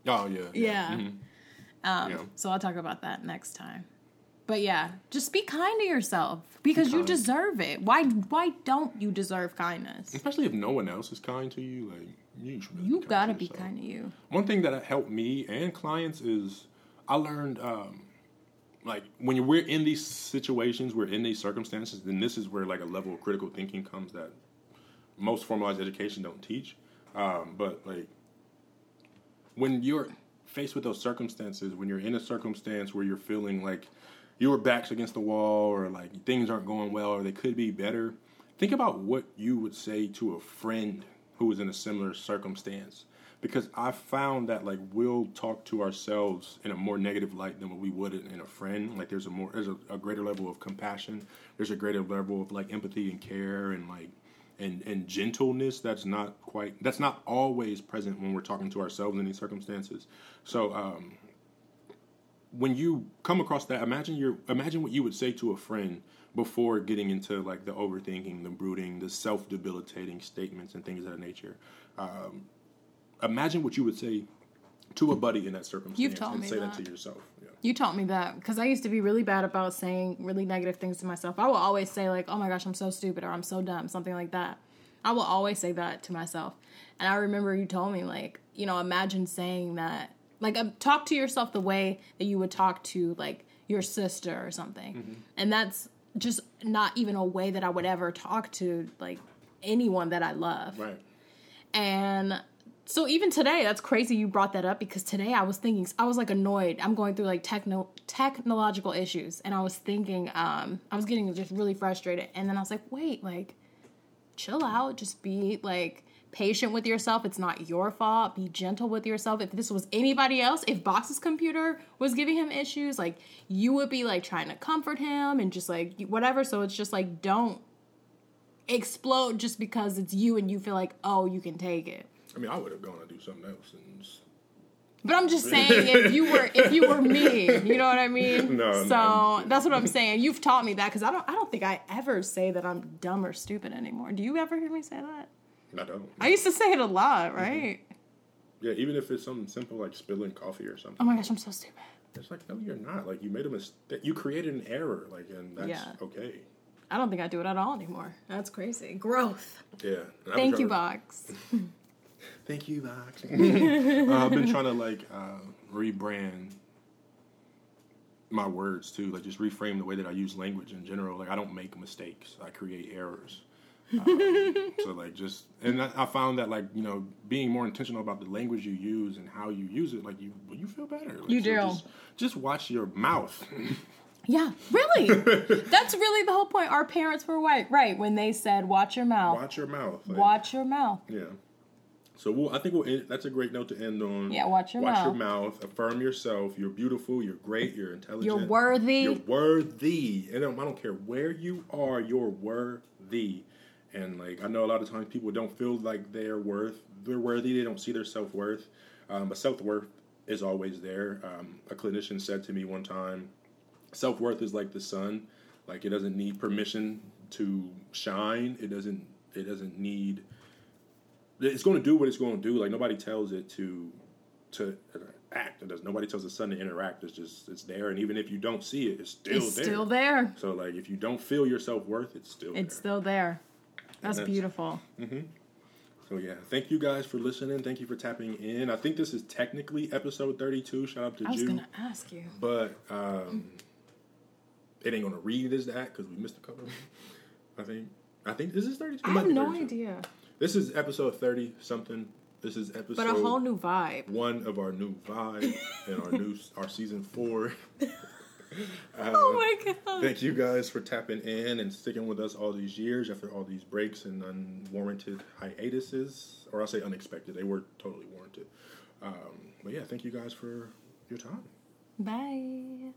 Oh yeah. Yeah. Mhm. Um, Yeah. So I'll talk about that next time. But yeah, just be kind to yourself because you deserve it. Why? Why don't you deserve kindness? Especially if no one else is kind to you, like you should. Really You gotta to be kind to you. One thing that helped me and clients is I learned um, like when we're in these situations, we're in these circumstances, then this is where like a level of critical thinking comes that most formalized education don't teach. Um, but like when you're faced with those circumstances, when you're in a circumstance where you're feeling like your back's against the wall or like things aren't going well or they could be better, think about what you would say to a friend who is in a similar circumstance. Because I found that like we'll talk to ourselves in a more negative light than what we would in a friend. Like there's a more there's a, a greater level of compassion. There's a greater level of like empathy and care and like and and gentleness that's not quite that's not always present when we're talking to ourselves in these circumstances. So um, when you come across that, imagine your imagine what you would say to a friend before getting into like the overthinking, the brooding, the self debilitating statements and things of that nature. Um, imagine what you would say to a buddy in that circumstance told and me say that. that. to yourself. Yeah. You taught me that because I used to be really bad about saying really negative things to myself. I will always say like, "Oh my gosh, I'm so stupid" or "I'm so dumb," something like that. I will always say that to myself. And I remember you told me like, you know, imagine saying that, like, um, talk to yourself the way that you would talk to like your sister or something. And that's just not even a way that I would ever talk to like anyone that I love. Right. And so even today, that's crazy you brought that up because today I was thinking I was like annoyed. I'm going through like techno technological issues and I was thinking um I was getting just really frustrated and then I was like, "Wait, like chill out, just be like patient with yourself. It's not your fault. Be gentle with yourself. If this was anybody else, if Box's computer was giving him issues, like you would be like trying to comfort him and just like whatever. So it's just like don't explode just because it's you and you feel like, "Oh, you can take it." I mean, I would have gone to do something else. And just, But I'm just saying, if you were if you were me, you know what I mean. No, no, So I'm- that's what I'm saying. You've taught me that because I don't I don't think I ever say that I'm dumb or stupid anymore. Do you ever hear me say that? I don't. I used to say it a lot, right? Yeah, even if it's something simple like spilling coffee or something. Oh my gosh, I'm so stupid. It's like, no, you're not. Like, you made a mistake. You created an error. Like, and that's Yeah. okay. I don't think I do it at all anymore. That's crazy. Growth. Yeah. And I've been Thank you, Box. Thank you, Box. I've been trying to, like, uh, rebrand my words, too. Like, just reframe the way that I use language in general. Like, I don't make mistakes. I create errors. Um, so, like, just... And I, I found that, like, you know, being more intentional about the language you use and how you use it, like, you you feel better. Like, You so do. Just, just watch your mouth. Yeah, really. That's really the whole point. Our parents were right, right when they said, "Watch your mouth. watch your mouth. Like, Watch your mouth." Yeah. So we'll, I think we'll end, that's a great note to end on. Yeah, watch your watch mouth. your mouth. Affirm yourself. You're beautiful. You're great. You're intelligent. You're worthy. You're worthy. And I don't, I don't care where you are. You're worthy. And like I know a lot of times people don't feel like they're worth. They're worthy. They don't see their self worth. Um, but self worth is always there. Um, a clinician said to me one time, self worth is like the sun. Like it doesn't need permission to shine. It doesn't. It doesn't need. It's going to do what it's going to do. Like nobody tells it to to act. It does. Nobody tells the sun to interact. It's just it's there. And even if you don't see it, it's still it's there. still there. So like if you don't feel your self worth, it's still It's there. still there. That's that's- beautiful. So yeah, thank you guys for listening. Thank you for tapping in. I think this is technically episode thirty two. Shout out to I was gonna ask you. but um, it ain't gonna read as that because we missed a couple. I think. I think this is thirty two. I have no idea. This is episode thirty something. This is episode But a whole new vibe. one of our new vibe and our new our season four. oh my god. Thank you guys for tapping in and sticking with us all these years after all these breaks and unwarranted hiatuses, or I'll say unexpected. They were totally warranted. Um, but yeah, thank you guys for your time. Bye.